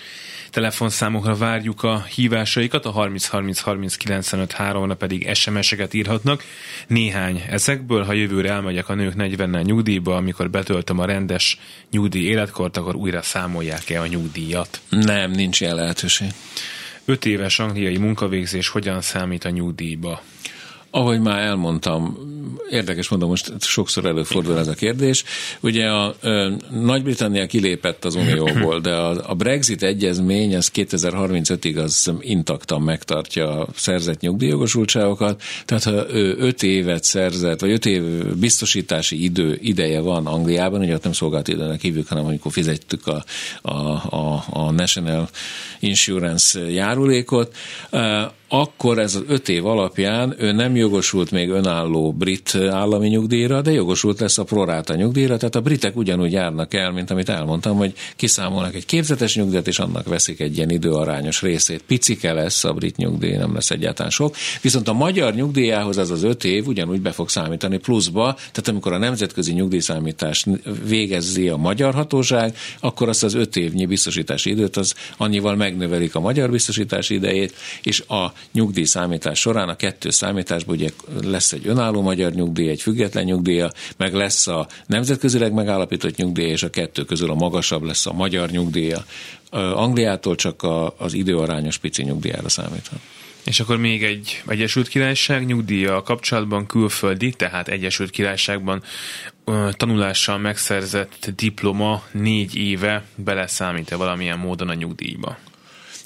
telefonszámokra várjuk a hívásaikat, a 30303953-ra pedig SMS-eket írhatnak. Néhány ezekből, ha jövőre elmegyek a nők 40-nel nyugdíjba, amikor betöltöm a rendes nyugdíj életkort, akkor újra számolják-e a nyugdíjat? Nem, nincs ilyen lehetőség. Öt éves angliai munkavégzés hogyan számít a nyugdíjba? Ahogy már elmondtam, érdekes mondom, most sokszor előfordul ez a kérdés. Ugye a, Nagy-Britannia kilépett az Unióból, de a, a Brexit egyezmény az 2035-ig az intaktan megtartja a szerzett nyugdíjogosultságokat, tehát ha ő 5 évet szerzett, vagy 5 év biztosítási idő ideje van Angliában, ugye ott nem szolgált időnek hívjuk, hanem amikor fizettük a, a, a, a National Insurance járulékot, akkor ez az öt év alapján ő nem jogosult még önálló brit állami nyugdíjra, de jogosult lesz a proráta nyugdíjra, tehát a britek ugyanúgy járnak el, mint amit elmondtam, hogy kiszámolnak egy képzetes nyugdíjat, és annak veszik egy ilyen időarányos részét. Picike lesz a brit nyugdíj, nem lesz egyáltalán sok. Viszont a magyar nyugdíjához ez az öt év ugyanúgy be fog számítani pluszba, tehát amikor a nemzetközi nyugdíjszámítást végezzi a magyar hatóság, akkor azt az öt évnyi biztosítási időt az annyival megnövelik a magyar biztosítási idejét, és a nyugdíj számítás során a kettő számításból ugye lesz egy önálló magyar nyugdíj, egy független nyugdíja, meg lesz a nemzetközileg megállapított nyugdíj, és a kettő közül a magasabb lesz a magyar nyugdíja. Angliától csak a, az időarányos pici nyugdíjára számíthat. És akkor még egy Egyesült Királyság nyugdíja a kapcsolatban külföldi, tehát Egyesült Királyságban tanulással megszerzett diploma négy éve beleszámít-e valamilyen módon a nyugdíjba?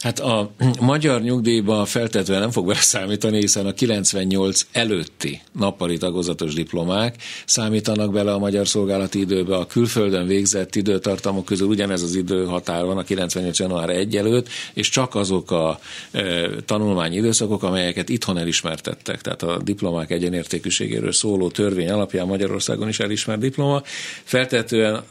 Hát a magyar nyugdíjba feltétlenül nem fog beszámítani, hiszen a 98 előtti nappali tagozatos diplomák számítanak bele a magyar szolgálati időbe. A külföldön végzett időtartamok közül ugyanez az időhatár van a 98. január 1 előtt, és csak azok a e, tanulmányi időszakok, amelyeket itthon elismertettek. Tehát a diplomák egyenértékűségéről szóló törvény alapján Magyarországon is elismert diploma. Feltetően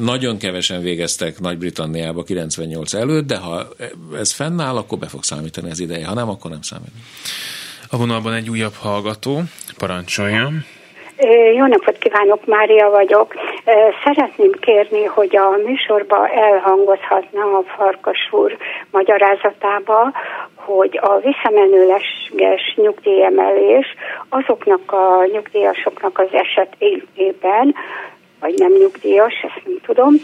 nagyon kevesen végeztek Nagy-Britanniába 98 előtt, de ha ez ez fennáll, akkor be fog számítani az ideje, ha nem, akkor nem számít. A vonalban egy újabb hallgató, parancsoljon. Jó napot kívánok, Mária vagyok. Szeretném kérni, hogy a műsorba elhangozhatna a Farkas úr magyarázatába, hogy a visszamenőleges nyugdíjemelés azoknak a nyugdíjasoknak az esetében, vagy nem nyugdíjas, ezt nem tudom,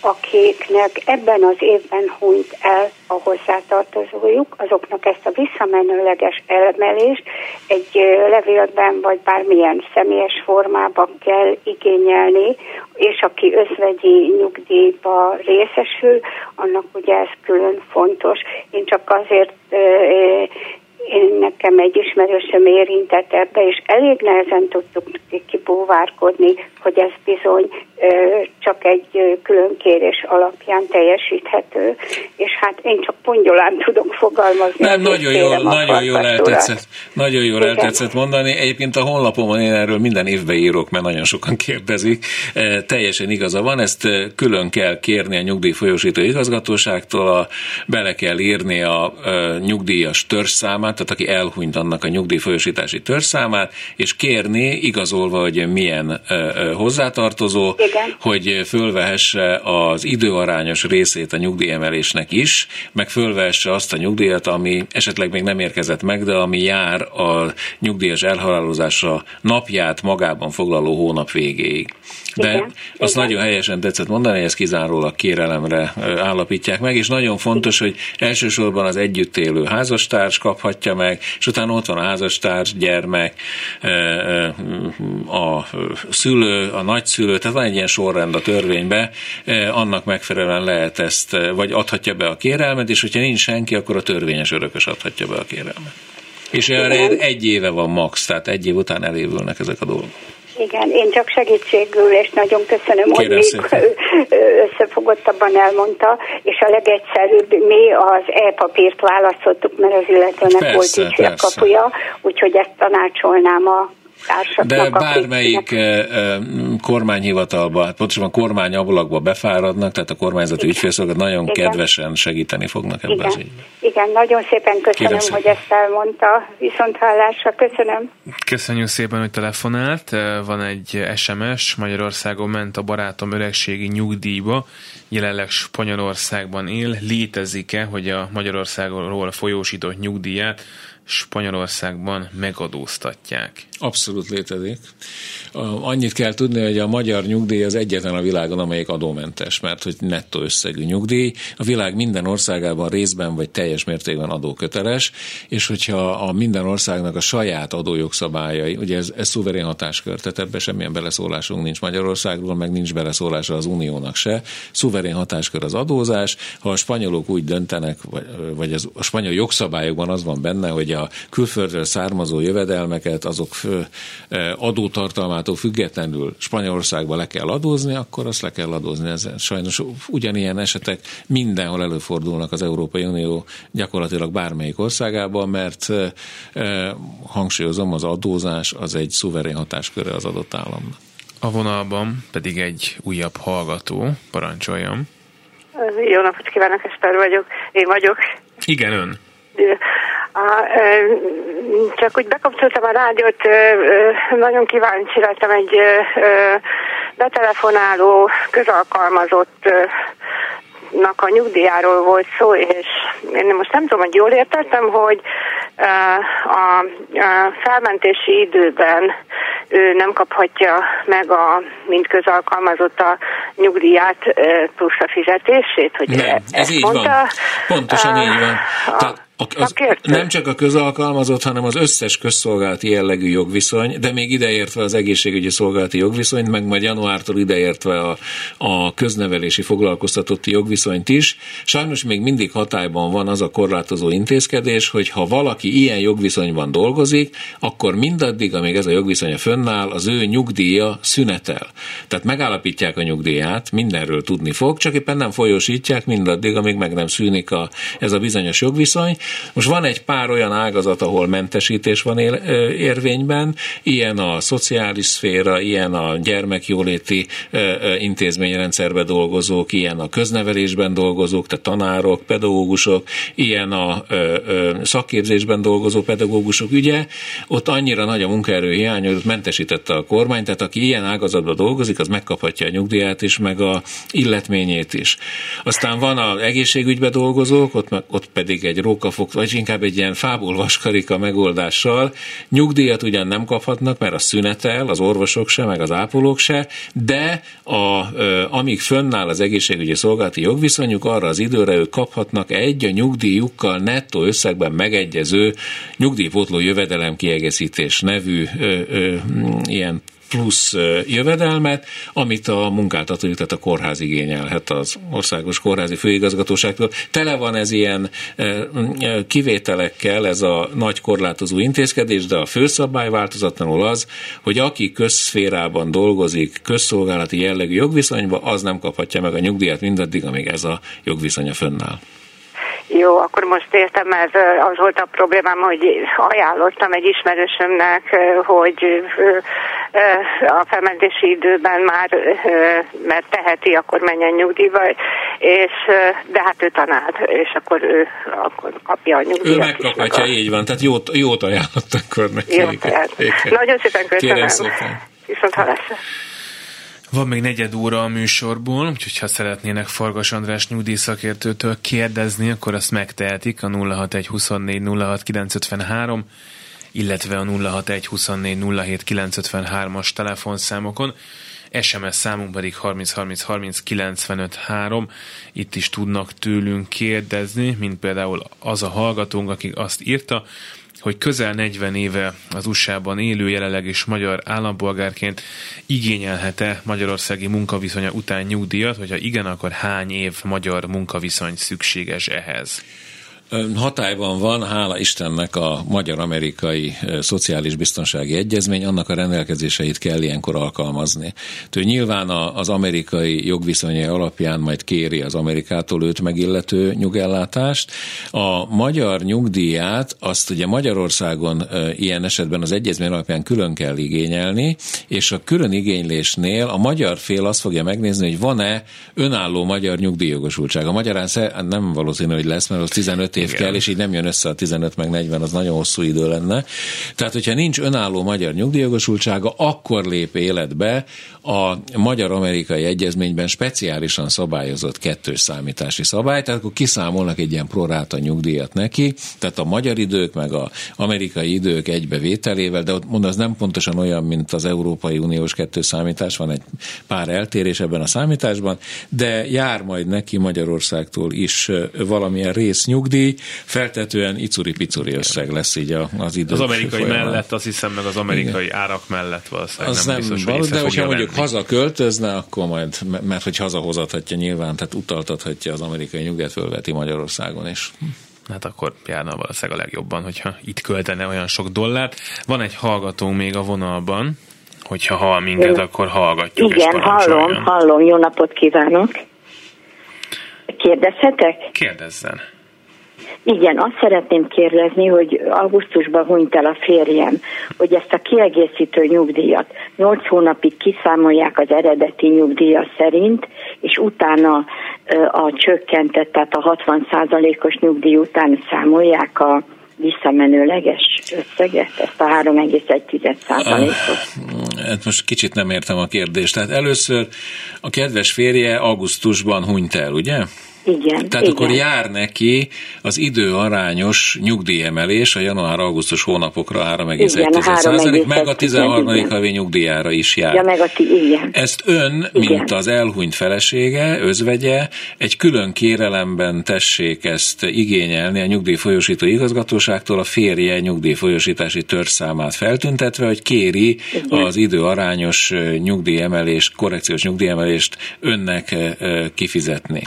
akiknek ebben az évben hunyt el a hozzátartozójuk, azoknak ezt a visszamenőleges elemelést egy levélben vagy bármilyen személyes formában kell igényelni, és aki özvegyi nyugdíjba részesül, annak ugye ez külön fontos. Én csak azért én nekem egy ismerősöm érintett ebbe, és elég nehezen tudtuk kibúvárkodni, hogy ez bizony ö, csak egy külön kérés alapján teljesíthető, és hát én csak pongyolán tudok fogalmazni. Nem, nagyon jól, nagyon jól eltetszett, nagyon jól Igen. eltetszett mondani. Egyébként a honlapomon én erről minden évben írok, mert nagyon sokan kérdezik. E, teljesen igaza van, ezt külön kell kérni a nyugdíjfolyósító igazgatóságtól, a, bele kell írni a, a nyugdíjas törzszámát, tehát aki elhunyt annak a nyugdíjfolyosítási törzszámát, és kérni, igazolva, hogy milyen hozzátartozó, Igen. hogy fölvehesse az időarányos részét a nyugdíjemelésnek is, meg fölvehesse azt a nyugdíjat, ami esetleg még nem érkezett meg, de ami jár a nyugdíjas elhalálozása napját magában foglaló hónap végéig. De Igen, azt Igen. nagyon helyesen tetszett mondani, hogy ezt kizárólag kérelemre állapítják meg, és nagyon fontos, hogy elsősorban az együtt élő házastárs kaphatja meg, és utána ott van a házastárs, gyermek, a szülő, a nagyszülő, tehát van egy ilyen sorrend a törvénybe, annak megfelelően lehet ezt, vagy adhatja be a kérelmet, és hogyha nincs senki, akkor a törvényes örökös adhatja be a kérelmet. És erre egy éve van max, tehát egy év után elévülnek ezek a dolgok. Igen, én csak segítségül, és nagyon köszönöm, Kérem hogy még összefogottabban elmondta, és a legegyszerűbb, mi az e-papírt választottuk, mert az illetőnek persze, volt így a kapuja, úgyhogy ezt tanácsolnám a de bármelyik eh, eh, kormányhivatalba, hát pontosabban kormányablakba befáradnak, tehát a kormányzati ügyfélszolgálat nagyon Igen. kedvesen segíteni fognak ebben Igen. az ügyben. Igen, nagyon szépen köszönöm, Kérem hogy ezt elmondta. Viszont hallásra, köszönöm. Köszönjük szépen, hogy telefonált. Eh, van egy SMS, Magyarországon ment a barátom öregségi nyugdíjba, jelenleg Spanyolországban él. Létezik-e, hogy a Magyarországról folyósított nyugdíját Spanyolországban megadóztatják. Abszolút létezik. Annyit kell tudni, hogy a magyar nyugdíj az egyetlen a világon, amelyik adómentes, mert hogy nettó összegű nyugdíj. A világ minden országában részben vagy teljes mértékben adóköteles, és hogyha a minden országnak a saját adójogszabályai, ugye ez, ez szuverén hatáskör, tehát ebben semmilyen beleszólásunk nincs Magyarországról, meg nincs beleszólása az Uniónak se. Szuverén hatáskör az adózás. Ha a spanyolok úgy döntenek, vagy, vagy az, a spanyol jogszabályokban az van benne, hogy a külföldről származó jövedelmeket azok adótartalmától függetlenül Spanyolországba le kell adózni, akkor azt le kell adózni. Ez sajnos ugyanilyen esetek mindenhol előfordulnak az Európai Unió gyakorlatilag bármelyik országában, mert hangsúlyozom, az adózás az egy szuverén hatásköre az adott államnak. A vonalban pedig egy újabb hallgató, parancsoljam. Jó napot kívánok, Eszter vagyok. Én vagyok. Igen, ön. Csak úgy bekapcsoltam a rádiót, nagyon kíváncsi lettem egy betelefonáló közalkalmazott a nyugdíjáról volt szó, és én most nem tudom, hogy jól értettem, hogy a felmentési időben ő nem kaphatja meg a, mint közalkalmazott a nyugdíját plusz a fizetését, hogy nem, ez így mondta. van. Pontosan így van. Tehát a, az, nem csak a közalkalmazott, hanem az összes közszolgálati jellegű jogviszony, de még ideértve az egészségügyi szolgálati jogviszonyt, meg majd januártól ideértve a, a köznevelési foglalkoztatotti jogviszonyt is. Sajnos még mindig hatályban van az a korlátozó intézkedés, hogy ha valaki ilyen jogviszonyban dolgozik, akkor mindaddig, amíg ez a jogviszonya fönnáll, az ő nyugdíja szünetel. Tehát megállapítják a nyugdíját, mindenről tudni fog, csak éppen nem folyosítják mindaddig, amíg meg nem szűnik a, ez a bizonyos jogviszony, most van egy pár olyan ágazat, ahol mentesítés van él, érvényben, ilyen a szociális szféra, ilyen a gyermekjóléti intézményrendszerben dolgozók, ilyen a köznevelésben dolgozók, tehát tanárok, pedagógusok, ilyen a szakképzésben dolgozó pedagógusok ügye, ott annyira nagy a munkaerő hiány, hogy ott mentesítette a kormány, tehát aki ilyen ágazatban dolgozik, az megkaphatja a nyugdíját is, meg a illetményét is. Aztán van az egészségügyben dolgozók, ott, ott pedig egy róka fog, vagy inkább egy ilyen fából vaskarika megoldással. Nyugdíjat ugyan nem kaphatnak, mert a szünetel, az orvosok se, meg az ápolók se, de a, amíg fönnáll az egészségügyi szolgálati jogviszonyuk, arra az időre ők kaphatnak egy a nyugdíjukkal nettó összegben megegyező nyugdíjpótló jövedelem kiegészítés nevű ö, ö, ilyen plusz jövedelmet, amit a munkáltató, tehát a kórház igényelhet az országos kórházi főigazgatóságtól. Tele van ez ilyen kivételekkel, ez a nagy korlátozó intézkedés, de a főszabály változatlanul az, hogy aki közszférában dolgozik, közszolgálati jellegű jogviszonyban, az nem kaphatja meg a nyugdíjat mindaddig, amíg ez a jogviszonya fönnáll. Jó, akkor most értem, ez az volt a problémám, hogy ajánlottam egy ismerősömnek, hogy a felmentési időben már, mert teheti, akkor menjen nyugdíjba, és, de hát ő tanár, és akkor ő akkor kapja a nyugdíjat. Ő megkaphatja, a... így van, tehát jót, jót ajánlott akkor neki. Jó, Nagyon szépen köszönöm. Kérem szépen. Viszont hallásra. Van még negyed óra a műsorból, úgyhogy ha szeretnének Fargas András nyugdíjszakértőtől kérdezni, akkor azt megtehetik a 061 24 06 953, illetve a 061 24 07 953-as telefonszámokon. SMS számunk pedig 30 30 30 95 3. Itt is tudnak tőlünk kérdezni, mint például az a hallgatónk, aki azt írta, hogy közel 40 éve az USA-ban élő jelenleg is magyar állampolgárként igényelhet-e magyarországi munkaviszonya után nyugdíjat, hogyha igen, akkor hány év magyar munkaviszony szükséges ehhez? Hatályban van, hála Istennek a Magyar-Amerikai Szociális Biztonsági Egyezmény, annak a rendelkezéseit kell ilyenkor alkalmazni. Tehát nyilván az amerikai jogviszonyai alapján majd kéri az Amerikától őt megillető nyugellátást. A magyar nyugdíját azt ugye Magyarországon ilyen esetben az egyezmény alapján külön kell igényelni, és a külön igénylésnél a magyar fél azt fogja megnézni, hogy van-e önálló magyar nyugdíjjogosultság. A magyarán nem valószínű, hogy lesz, mert az 15 év Igen. kell, és így nem jön össze a 15 meg 40, az nagyon hosszú idő lenne. Tehát, hogyha nincs önálló magyar nyugdíjjogosultsága, akkor lép életbe a magyar-amerikai egyezményben speciálisan szabályozott kettős számítási szabály, tehát akkor kiszámolnak egy ilyen proráta nyugdíjat neki, tehát a magyar idők meg a amerikai idők egybevételével, de ott mondom, az nem pontosan olyan, mint az Európai Uniós kettős számítás, van egy pár eltérés ebben a számításban, de jár majd neki Magyarországtól is valamilyen résznyugdíj, feltetően icuri-picuri összeg lesz így az idő. Az amerikai folyamán. mellett, azt hiszem, meg az amerikai Igen. árak mellett valószínűleg az nem, nem biztos, hogy De hogyha mondjuk haza költözne, akkor majd, mert hogy hazahozathatja nyilván, tehát utaltathatja az amerikai nyugat, fölveti Magyarországon is hát akkor járna valószínűleg a legjobban, hogyha itt költene olyan sok dollárt. Van egy hallgatónk még a vonalban, hogyha hall minket, akkor hallgatjuk. Igen, hallom, hallom, jó napot kívánok. Kérdezhetek? Kérdezzen. Igen, azt szeretném kérdezni, hogy augusztusban hunyt el a férjem, hogy ezt a kiegészítő nyugdíjat 8 hónapig kiszámolják az eredeti nyugdíja szerint, és utána a csökkentett, tehát a 60%-os nyugdíj után számolják a visszamenőleges összeget, ezt a 3,1%-ot? Hát most kicsit nem értem a kérdést. Tehát először a kedves férje augusztusban hunyt el, ugye? Igen. Tehát igen. akkor jár neki az időarányos nyugdíjemelés a január-augusztus hónapokra 3,1 meg a 13. havi nyugdíjára is jár. Ja, meg a ti, igen. Ezt ön, igen. mint az elhunyt felesége, özvegye, egy külön kérelemben tessék ezt igényelni a nyugdíjfolyosító igazgatóságtól a férje nyugdíjfolyosítási törszámát feltüntetve, hogy kéri igen. az időarányos nyugdíjemelést, korrekciós nyugdíjemelést önnek kifizetni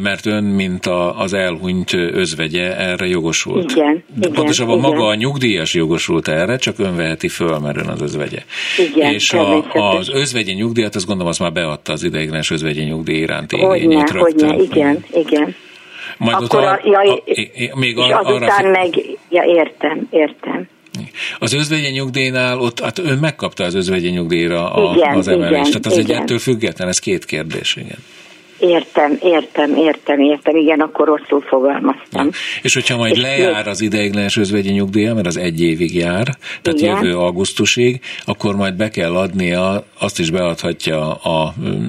mert ön, mint a, az elhunyt özvegye erre jogosult. Igen. De igen, pontosabban igen. maga a nyugdíjas jogosult erre, csak ön veheti föl, mert ön az özvegye. Igen, És a, az özvegyi nyugdíjat, azt gondolom, azt már beadta az ideiglenes özvegyi nyugdíj iránti igényét rögtön. Hogyne, igen, igen. Majd Akkor a, ja, a, a, még és azután arra... meg, ja értem, értem. Az özvegyi nyugdíjnál ott, hát ön megkapta az özvegyi nyugdíjra a, igen, az emelést, tehát az igen. egy ettől független, ez két kérdés, igen. Értem, értem, értem, értem. Igen, akkor rosszul fogalmaztam. Ja. És hogyha majd és lejár az ideiglenes özvegyi nyugdíja, mert az egy évig jár, tehát Igen. jövő augusztusig, akkor majd be kell adnia, azt is beadhatja a mm,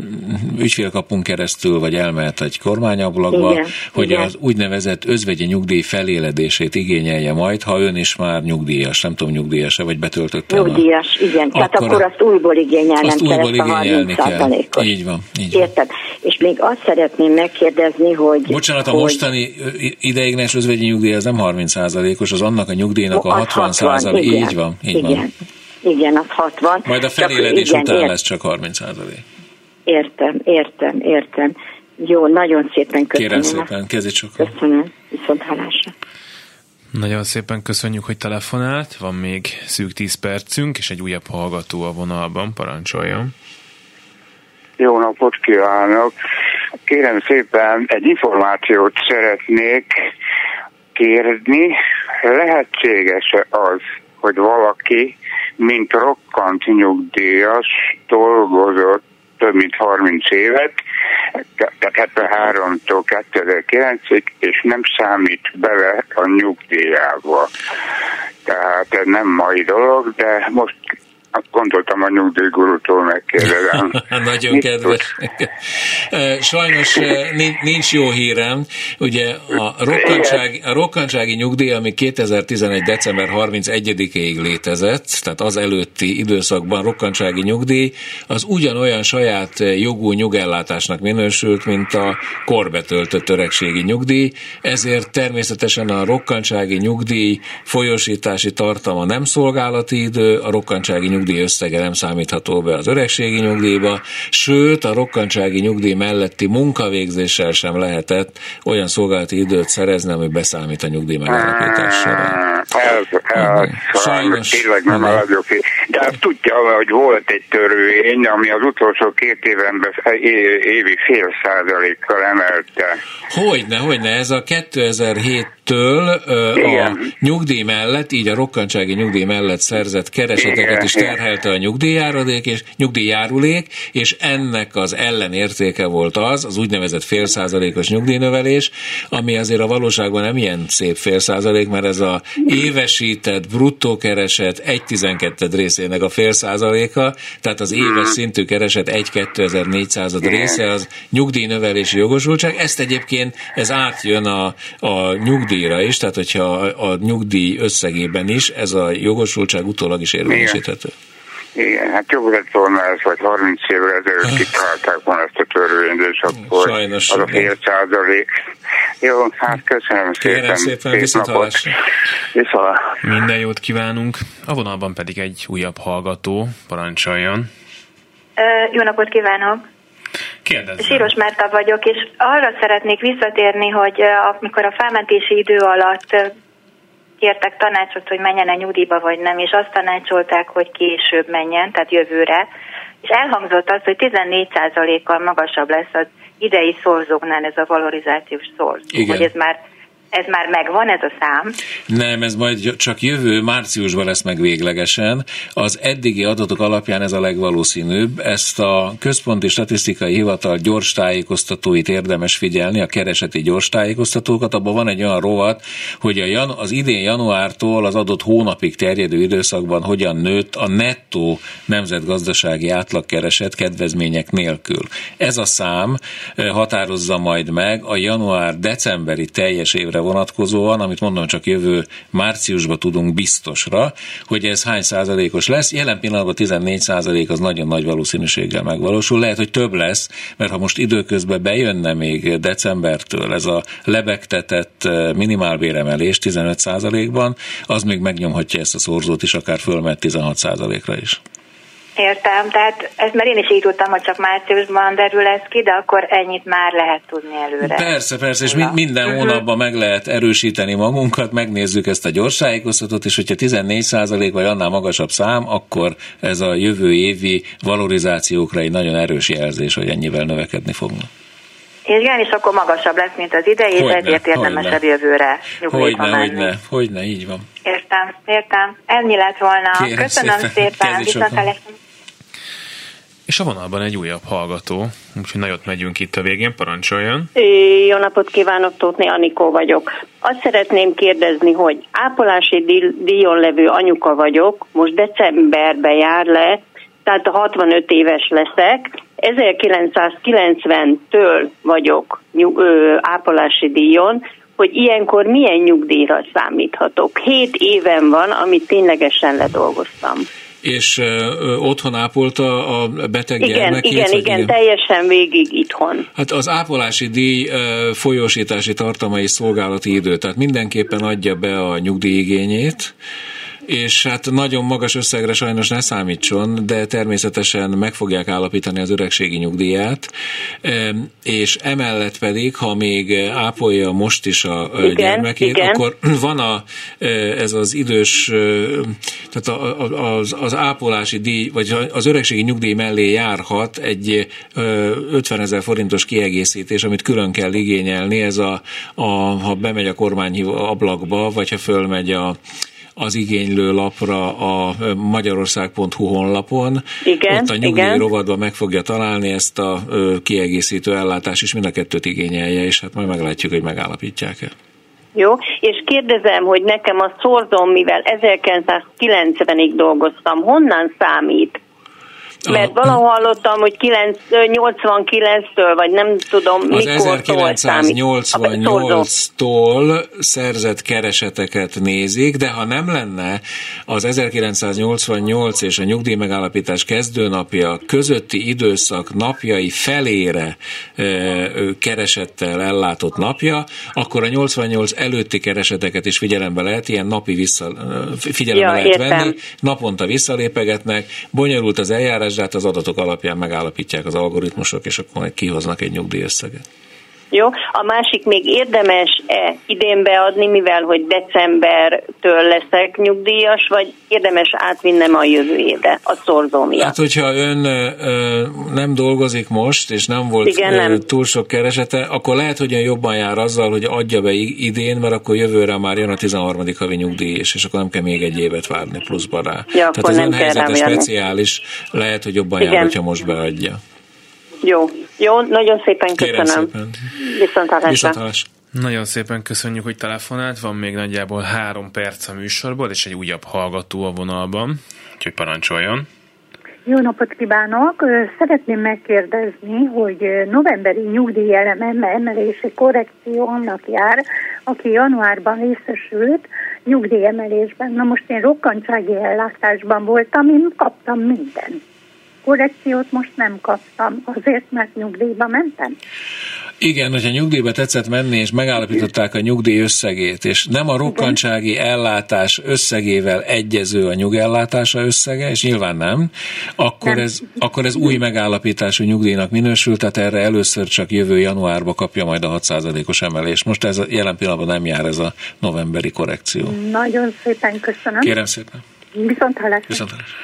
ügyfélkapunk keresztül, vagy elmehet egy kormányablakba, Igen. hogy Igen. az úgynevezett özvegyi nyugdíj feléledését igényelje majd, ha ön is már nyugdíjas, nem tudom nyugdíjas-e, vagy betöltötte. Nyugdíjas, a... igen. Tehát akkor, akkor azt újból igényelnem azt újból igényelni kell. Így van. Így. Érted. És még azt szeretném megkérdezni, hogy... Bocsánat, a hogy... mostani ideiglenes özvegyi nyugdíj az nem 30%-os, az annak a nyugdíjnak a 60%. 60 így van, így igen. van. Igen, az 60. Majd a feléledés után ért... lesz csak 30 százalék. Értem, értem, értem. Jó, nagyon szépen köszönöm. Kérem szépen, kezdj sokkal. Köszönöm, viszont hallásra. Nagyon szépen köszönjük, hogy telefonált. Van még szűk 10 percünk, és egy újabb hallgató a vonalban. Parancsoljon. Jó napot kívánok! Kérem szépen, egy információt szeretnék kérni. Lehetséges-e az, hogy valaki, mint rokkant nyugdíjas, dolgozott több mint 30 évet, tehát 73-tól 2009-ig, és nem számít bele a nyugdíjába. Tehát ez nem mai dolog, de most Gondoltam a nyugdíjgurútól megkérdezem. Nagyon kedves. Sajnos nincs jó hírem. Ugye a rokkantsági, a rokkantsági nyugdíj, ami 2011. december 31-ig létezett, tehát az előtti időszakban rokkantsági nyugdíj, az ugyanolyan saját jogú nyugellátásnak minősült, mint a korbetöltött öregségi nyugdíj, ezért természetesen a rokkantsági nyugdíj folyosítási tartama nem szolgálati idő, a rokkantsági nyugdíj nyugdíj összege nem számítható be az öregségi nyugdíjba, sőt a rokkantsági nyugdíj melletti munkavégzéssel sem lehetett olyan szolgálati időt szerezni, ami beszámít a nyugdíj megállapítás során. Ez, ez, Sajnos. Tényleg nem a De azt tudja, hogy volt egy törvény, ami az utolsó két éven évi fél százalékkal emelte. Hogyne, hogyne, ez a 2007 től a nyugdíj mellett, így a rokkantsági nyugdíj mellett szerzett kereseteket is terhelte a nyugdíjáradék és nyugdíjjárulék, és ennek az ellenértéke volt az, az úgynevezett félszázalékos nyugdíjnövelés, ami azért a valóságban nem ilyen szép félszázalék, mert ez a évesített bruttó kereset 1,12 részének a félszázaléka, tehát az éves szintű kereset 1,2400 része az nyugdíjnövelési jogosultság. Ezt egyébként ez átjön a, a nyugdíj nyugdíjra is, tehát hogyha a, a nyugdíj összegében is ez a jogosultság utólag is érvényesíthető. Igen, hát jobb lett volna ez, vagy 30 évre ezelőtt kitalálták volna ezt a törvényt, és akkor Sajnos, az a fél százalék. Jó, hát köszönöm Kérem szépen. szépen viszont hallásra. Minden jót kívánunk. A vonalban pedig egy újabb hallgató, parancsoljon. Jó napot kívánok! Kérdezzem. Síros Márta vagyok, és arra szeretnék visszatérni, hogy amikor a felmentési idő alatt kértek tanácsot, hogy menjen-e nyugdíjba vagy nem, és azt tanácsolták, hogy később menjen, tehát jövőre, és elhangzott az, hogy 14%-kal magasabb lesz az idei szorzóknál ez a valorizációs szorz. Igen. Hogy ez már ez már megvan, ez a szám? Nem, ez majd csak jövő márciusban lesz meg véglegesen. Az eddigi adatok alapján ez a legvalószínűbb. Ezt a Központi Statisztikai Hivatal gyors tájékoztatóit érdemes figyelni, a kereseti gyors tájékoztatókat. Abban van egy olyan rovat, hogy a jan- az idén januártól az adott hónapig terjedő időszakban hogyan nőtt a nettó nemzetgazdasági átlagkereset kedvezmények nélkül. Ez a szám eh, határozza majd meg a január-decemberi teljes évre évre vonatkozóan, amit mondom csak jövő márciusban tudunk biztosra, hogy ez hány százalékos lesz. Jelen pillanatban 14 százalék az nagyon nagy valószínűséggel megvalósul. Lehet, hogy több lesz, mert ha most időközben bejönne még decembertől ez a lebegtetett eh, minimálbéremelés 15 százalékban, az még megnyomhatja ezt a szorzót is, akár fölmet 16 százalékra is. Értem, tehát ezt már én is így tudtam, hogy csak márciusban derül ez ki, de akkor ennyit már lehet tudni előre. Persze, persze, és Na. minden uh-huh. hónapban meg lehet erősíteni magunkat, megnézzük ezt a gyors tájékoztatót, és hogyha 14% vagy annál magasabb szám, akkor ez a jövő évi valorizációkra egy nagyon erős jelzés, hogy ennyivel növekedni fognak. Igen, és akkor magasabb lesz, mint az idei, és ezért érdemesebb jövőre nyugdíjba hogyne, menni. Hogyne, hogyne, így van. Értem, értem. Ennyi lett volna. Kérem Köszönöm szépen, szépen. viszont és a vonalban egy újabb hallgató, úgyhogy nagyot megyünk itt a végén, parancsoljon. Jó napot kívánok, Tótni Anikó vagyok. Azt szeretném kérdezni, hogy ápolási díjon levő anyuka vagyok, most decemberben jár le, tehát a 65 éves leszek. 1990-től vagyok ápolási díjon, hogy ilyenkor milyen nyugdíjra számíthatok. Hét éven van, amit ténylegesen ledolgoztam és otthon ápolta a beteg igen, gyermekét? Igen, igen, igen, teljesen végig itthon. Hát az ápolási díj folyósítási tartalmai szolgálati idő, tehát mindenképpen adja be a nyugdíjigényét, és hát nagyon magas összegre sajnos ne számítson, de természetesen meg fogják állapítani az öregségi nyugdíját, és emellett pedig, ha még ápolja most is a igen, gyermekét, igen. akkor van a, ez az idős, tehát az, az ápolási díj, vagy az öregségi nyugdíj mellé járhat egy 50 ezer forintos kiegészítés, amit külön kell igényelni, ez a, a ha bemegy a kormányhívó ablakba, vagy ha fölmegy a az igénylő lapra a magyarország.hu honlapon. Igen, Ott a nyugdíj igen. rovadban meg fogja találni ezt a kiegészítő ellátást, és mind a kettőt igényelje, és hát majd meglátjuk, hogy megállapítják-e. Jó, és kérdezem, hogy nekem a szorzom, mivel 1990-ig dolgoztam, honnan számít? Mert valahol hallottam, hogy 89-től, vagy nem tudom, az mikor 1988-tól szerzett kereseteket nézik, de ha nem lenne az 1988 és a nyugdíj megállapítás kezdőnapja közötti időszak napjai felére keresettel ellátott napja, akkor a 88 előtti kereseteket is figyelembe lehet, ilyen napi vissza, figyelembe ja, lehet értem. venni, naponta visszalépegetnek, bonyolult az eljárás, de hát az adatok alapján megállapítják az algoritmusok, és akkor majd kihoznak egy nyugdíjösszeget. Jó, a másik még érdemes-e idén beadni, mivel hogy decembertől leszek nyugdíjas, vagy érdemes átvinnem a jövő évre a szorzó miatt? Hát, hogyha ön ö, nem dolgozik most, és nem volt Igen, nem. túl sok keresete, akkor lehet, hogy ön jobban jár azzal, hogy adja be idén, mert akkor jövőre már jön a 13. havi nyugdíj és, és akkor nem kell még egy évet várni pluszba rá. Ja, Tehát az ön helyzete speciális, lehet, hogy jobban Igen. jár, hogyha most beadja. Jó, jó, nagyon szépen köszönöm. Szépen. Viszontlátásra. Nagyon szépen köszönjük, hogy telefonált. Van még nagyjából három perc a műsorból, és egy újabb hallgató a vonalban. Úgyhogy parancsoljon. Jó napot kívánok! Szeretném megkérdezni, hogy novemberi nyugdíj emelési korrekció annak jár, aki januárban részesült nyugdíjemelésben. Na most én rokkantsági ellátásban voltam, én kaptam mindent korrekciót most nem kaptam, azért, mert nyugdíjba mentem. Igen, hogyha nyugdíjba tetszett menni, és megállapították a nyugdíj összegét, és nem a rokkantsági ellátás összegével egyező a nyugellátása összege, és nyilván nem, akkor, nem. Ez, akkor ez új megállapítású nyugdíjnak minősül, tehát erre először csak jövő januárba kapja majd a 6%-os emelést. Most ez a jelen pillanatban nem jár ez a novemberi korrekció. Nagyon szépen köszönöm. Kérem szépen. Viszont hallásra. Viszont hallásra.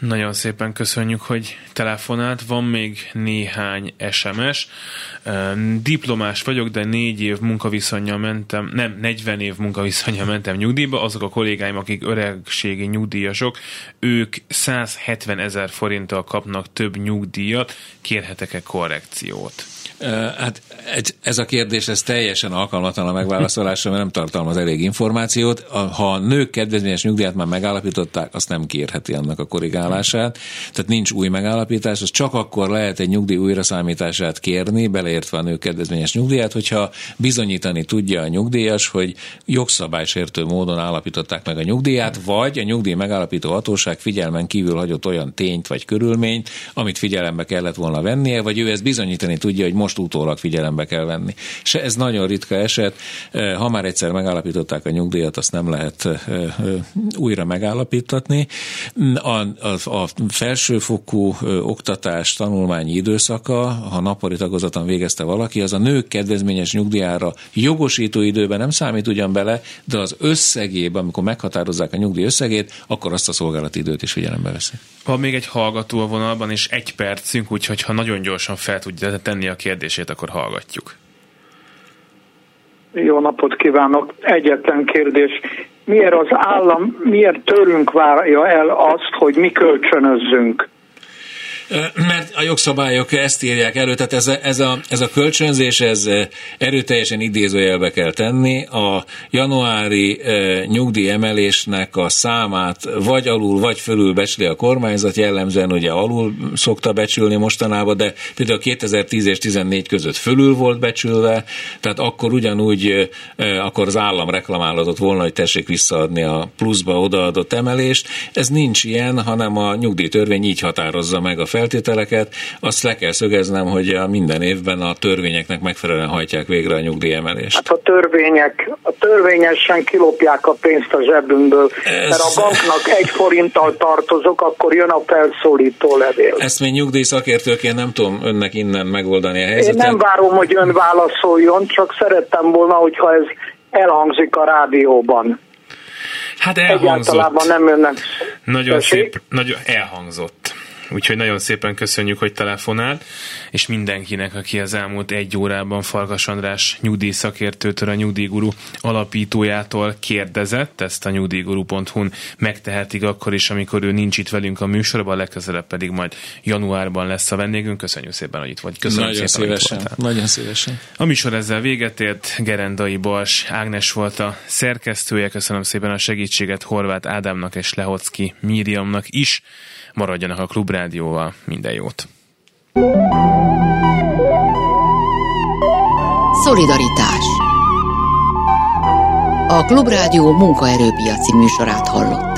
Nagyon szépen köszönjük, hogy telefonált. Van még néhány SMS. Diplomás vagyok, de négy év munkaviszonya mentem, nem, 40 év munkaviszonya mentem nyugdíjba. Azok a kollégáim, akik öregségi nyugdíjasok, ők 170 ezer forinttal kapnak több nyugdíjat. Kérhetek-e korrekciót? Hát ez a kérdés ez teljesen alkalmatlan a megválaszolásra, mert nem tartalmaz elég információt. Ha a nők kedvezményes nyugdíjat már megállapították, azt nem kérheti annak a korrigálását. Tehát nincs új megállapítás, az csak akkor lehet egy nyugdíj újraszámítását kérni, beleértve a nők kedvezményes nyugdíját, hogyha bizonyítani tudja a nyugdíjas, hogy jogszabálysértő módon állapították meg a nyugdíját, vagy a nyugdíj megállapító hatóság figyelmen kívül hagyott olyan tényt vagy körülményt, amit figyelembe kellett volna vennie, vagy ő ezt bizonyítani tudja, hogy most utólag figyelembe kell venni. Se ez nagyon ritka eset, ha már egyszer megállapították a nyugdíjat, azt nem lehet újra megállapítatni. A, a, a felsőfokú oktatás tanulmányi időszaka, ha napori tagozaton végezte valaki, az a nők kedvezményes nyugdíjára jogosító időben nem számít ugyan bele, de az összegében, amikor meghatározzák a nyugdíj összegét, akkor azt a szolgálati időt is figyelembe veszik. Van még egy hallgató a vonalban, és egy percünk, úgyhogy ha nagyon gyorsan fel tudja tenni a kérdését, akkor hallgatjuk. Jó napot kívánok! Egyetlen kérdés. Miért az állam, miért tőlünk várja el azt, hogy mi kölcsönözzünk? Mert a jogszabályok ezt írják elő, tehát ez a, ez a, ez a kölcsönzés, ez erőteljesen idézőjelbe kell tenni. A januári nyugdíj emelésnek a számát vagy alul, vagy fölül becsli a kormányzat, jellemzően ugye alul szokta becsülni mostanában, de például 2010 és 14 között fölül volt becsülve, tehát akkor ugyanúgy akkor az állam reklamálhatott volna, hogy tessék visszaadni a pluszba odaadott emelést. Ez nincs ilyen, hanem a nyugdíjtörvény így határozza meg a feltételeket, azt le kell szögeznem, hogy a minden évben a törvényeknek megfelelően hajtják végre a nyugdíjemelést. Hát a törvények, a törvényesen kilopják a pénzt a zsebünkből, Ez... mert a banknak egy forinttal tartozok, akkor jön a felszólító levél. Ezt még nyugdíj szakértőként nem tudom önnek innen megoldani a helyzetet. Én nem várom, hogy ön válaszoljon, csak szerettem volna, hogyha ez elhangzik a rádióban. Hát elhangzott. Egyáltalában nem önnek. Nagyon szép, nagyon elhangzott. Úgyhogy nagyon szépen köszönjük, hogy telefonált, és mindenkinek, aki az elmúlt egy órában Farkas András nyugdíjszakértőtől, a Nyugdíjguru alapítójától kérdezett, ezt a nyugdíjguru.hu-n megtehetik akkor is, amikor ő nincs itt velünk a műsorban, legközelebb pedig majd januárban lesz a vendégünk. Köszönjük szépen, hogy itt vagy. Köszönöm nagyon szépen, szívesen. Nagyon szívesen. A műsor ezzel véget ért. Gerendai Bals Ágnes volt a szerkesztője. Köszönöm szépen a segítséget Horváth Ádámnak és Lehocki Míriamnak is maradjanak a Klubrádióval. Minden jót! Szolidaritás A Klubrádió munkaerőpiaci műsorát hallott.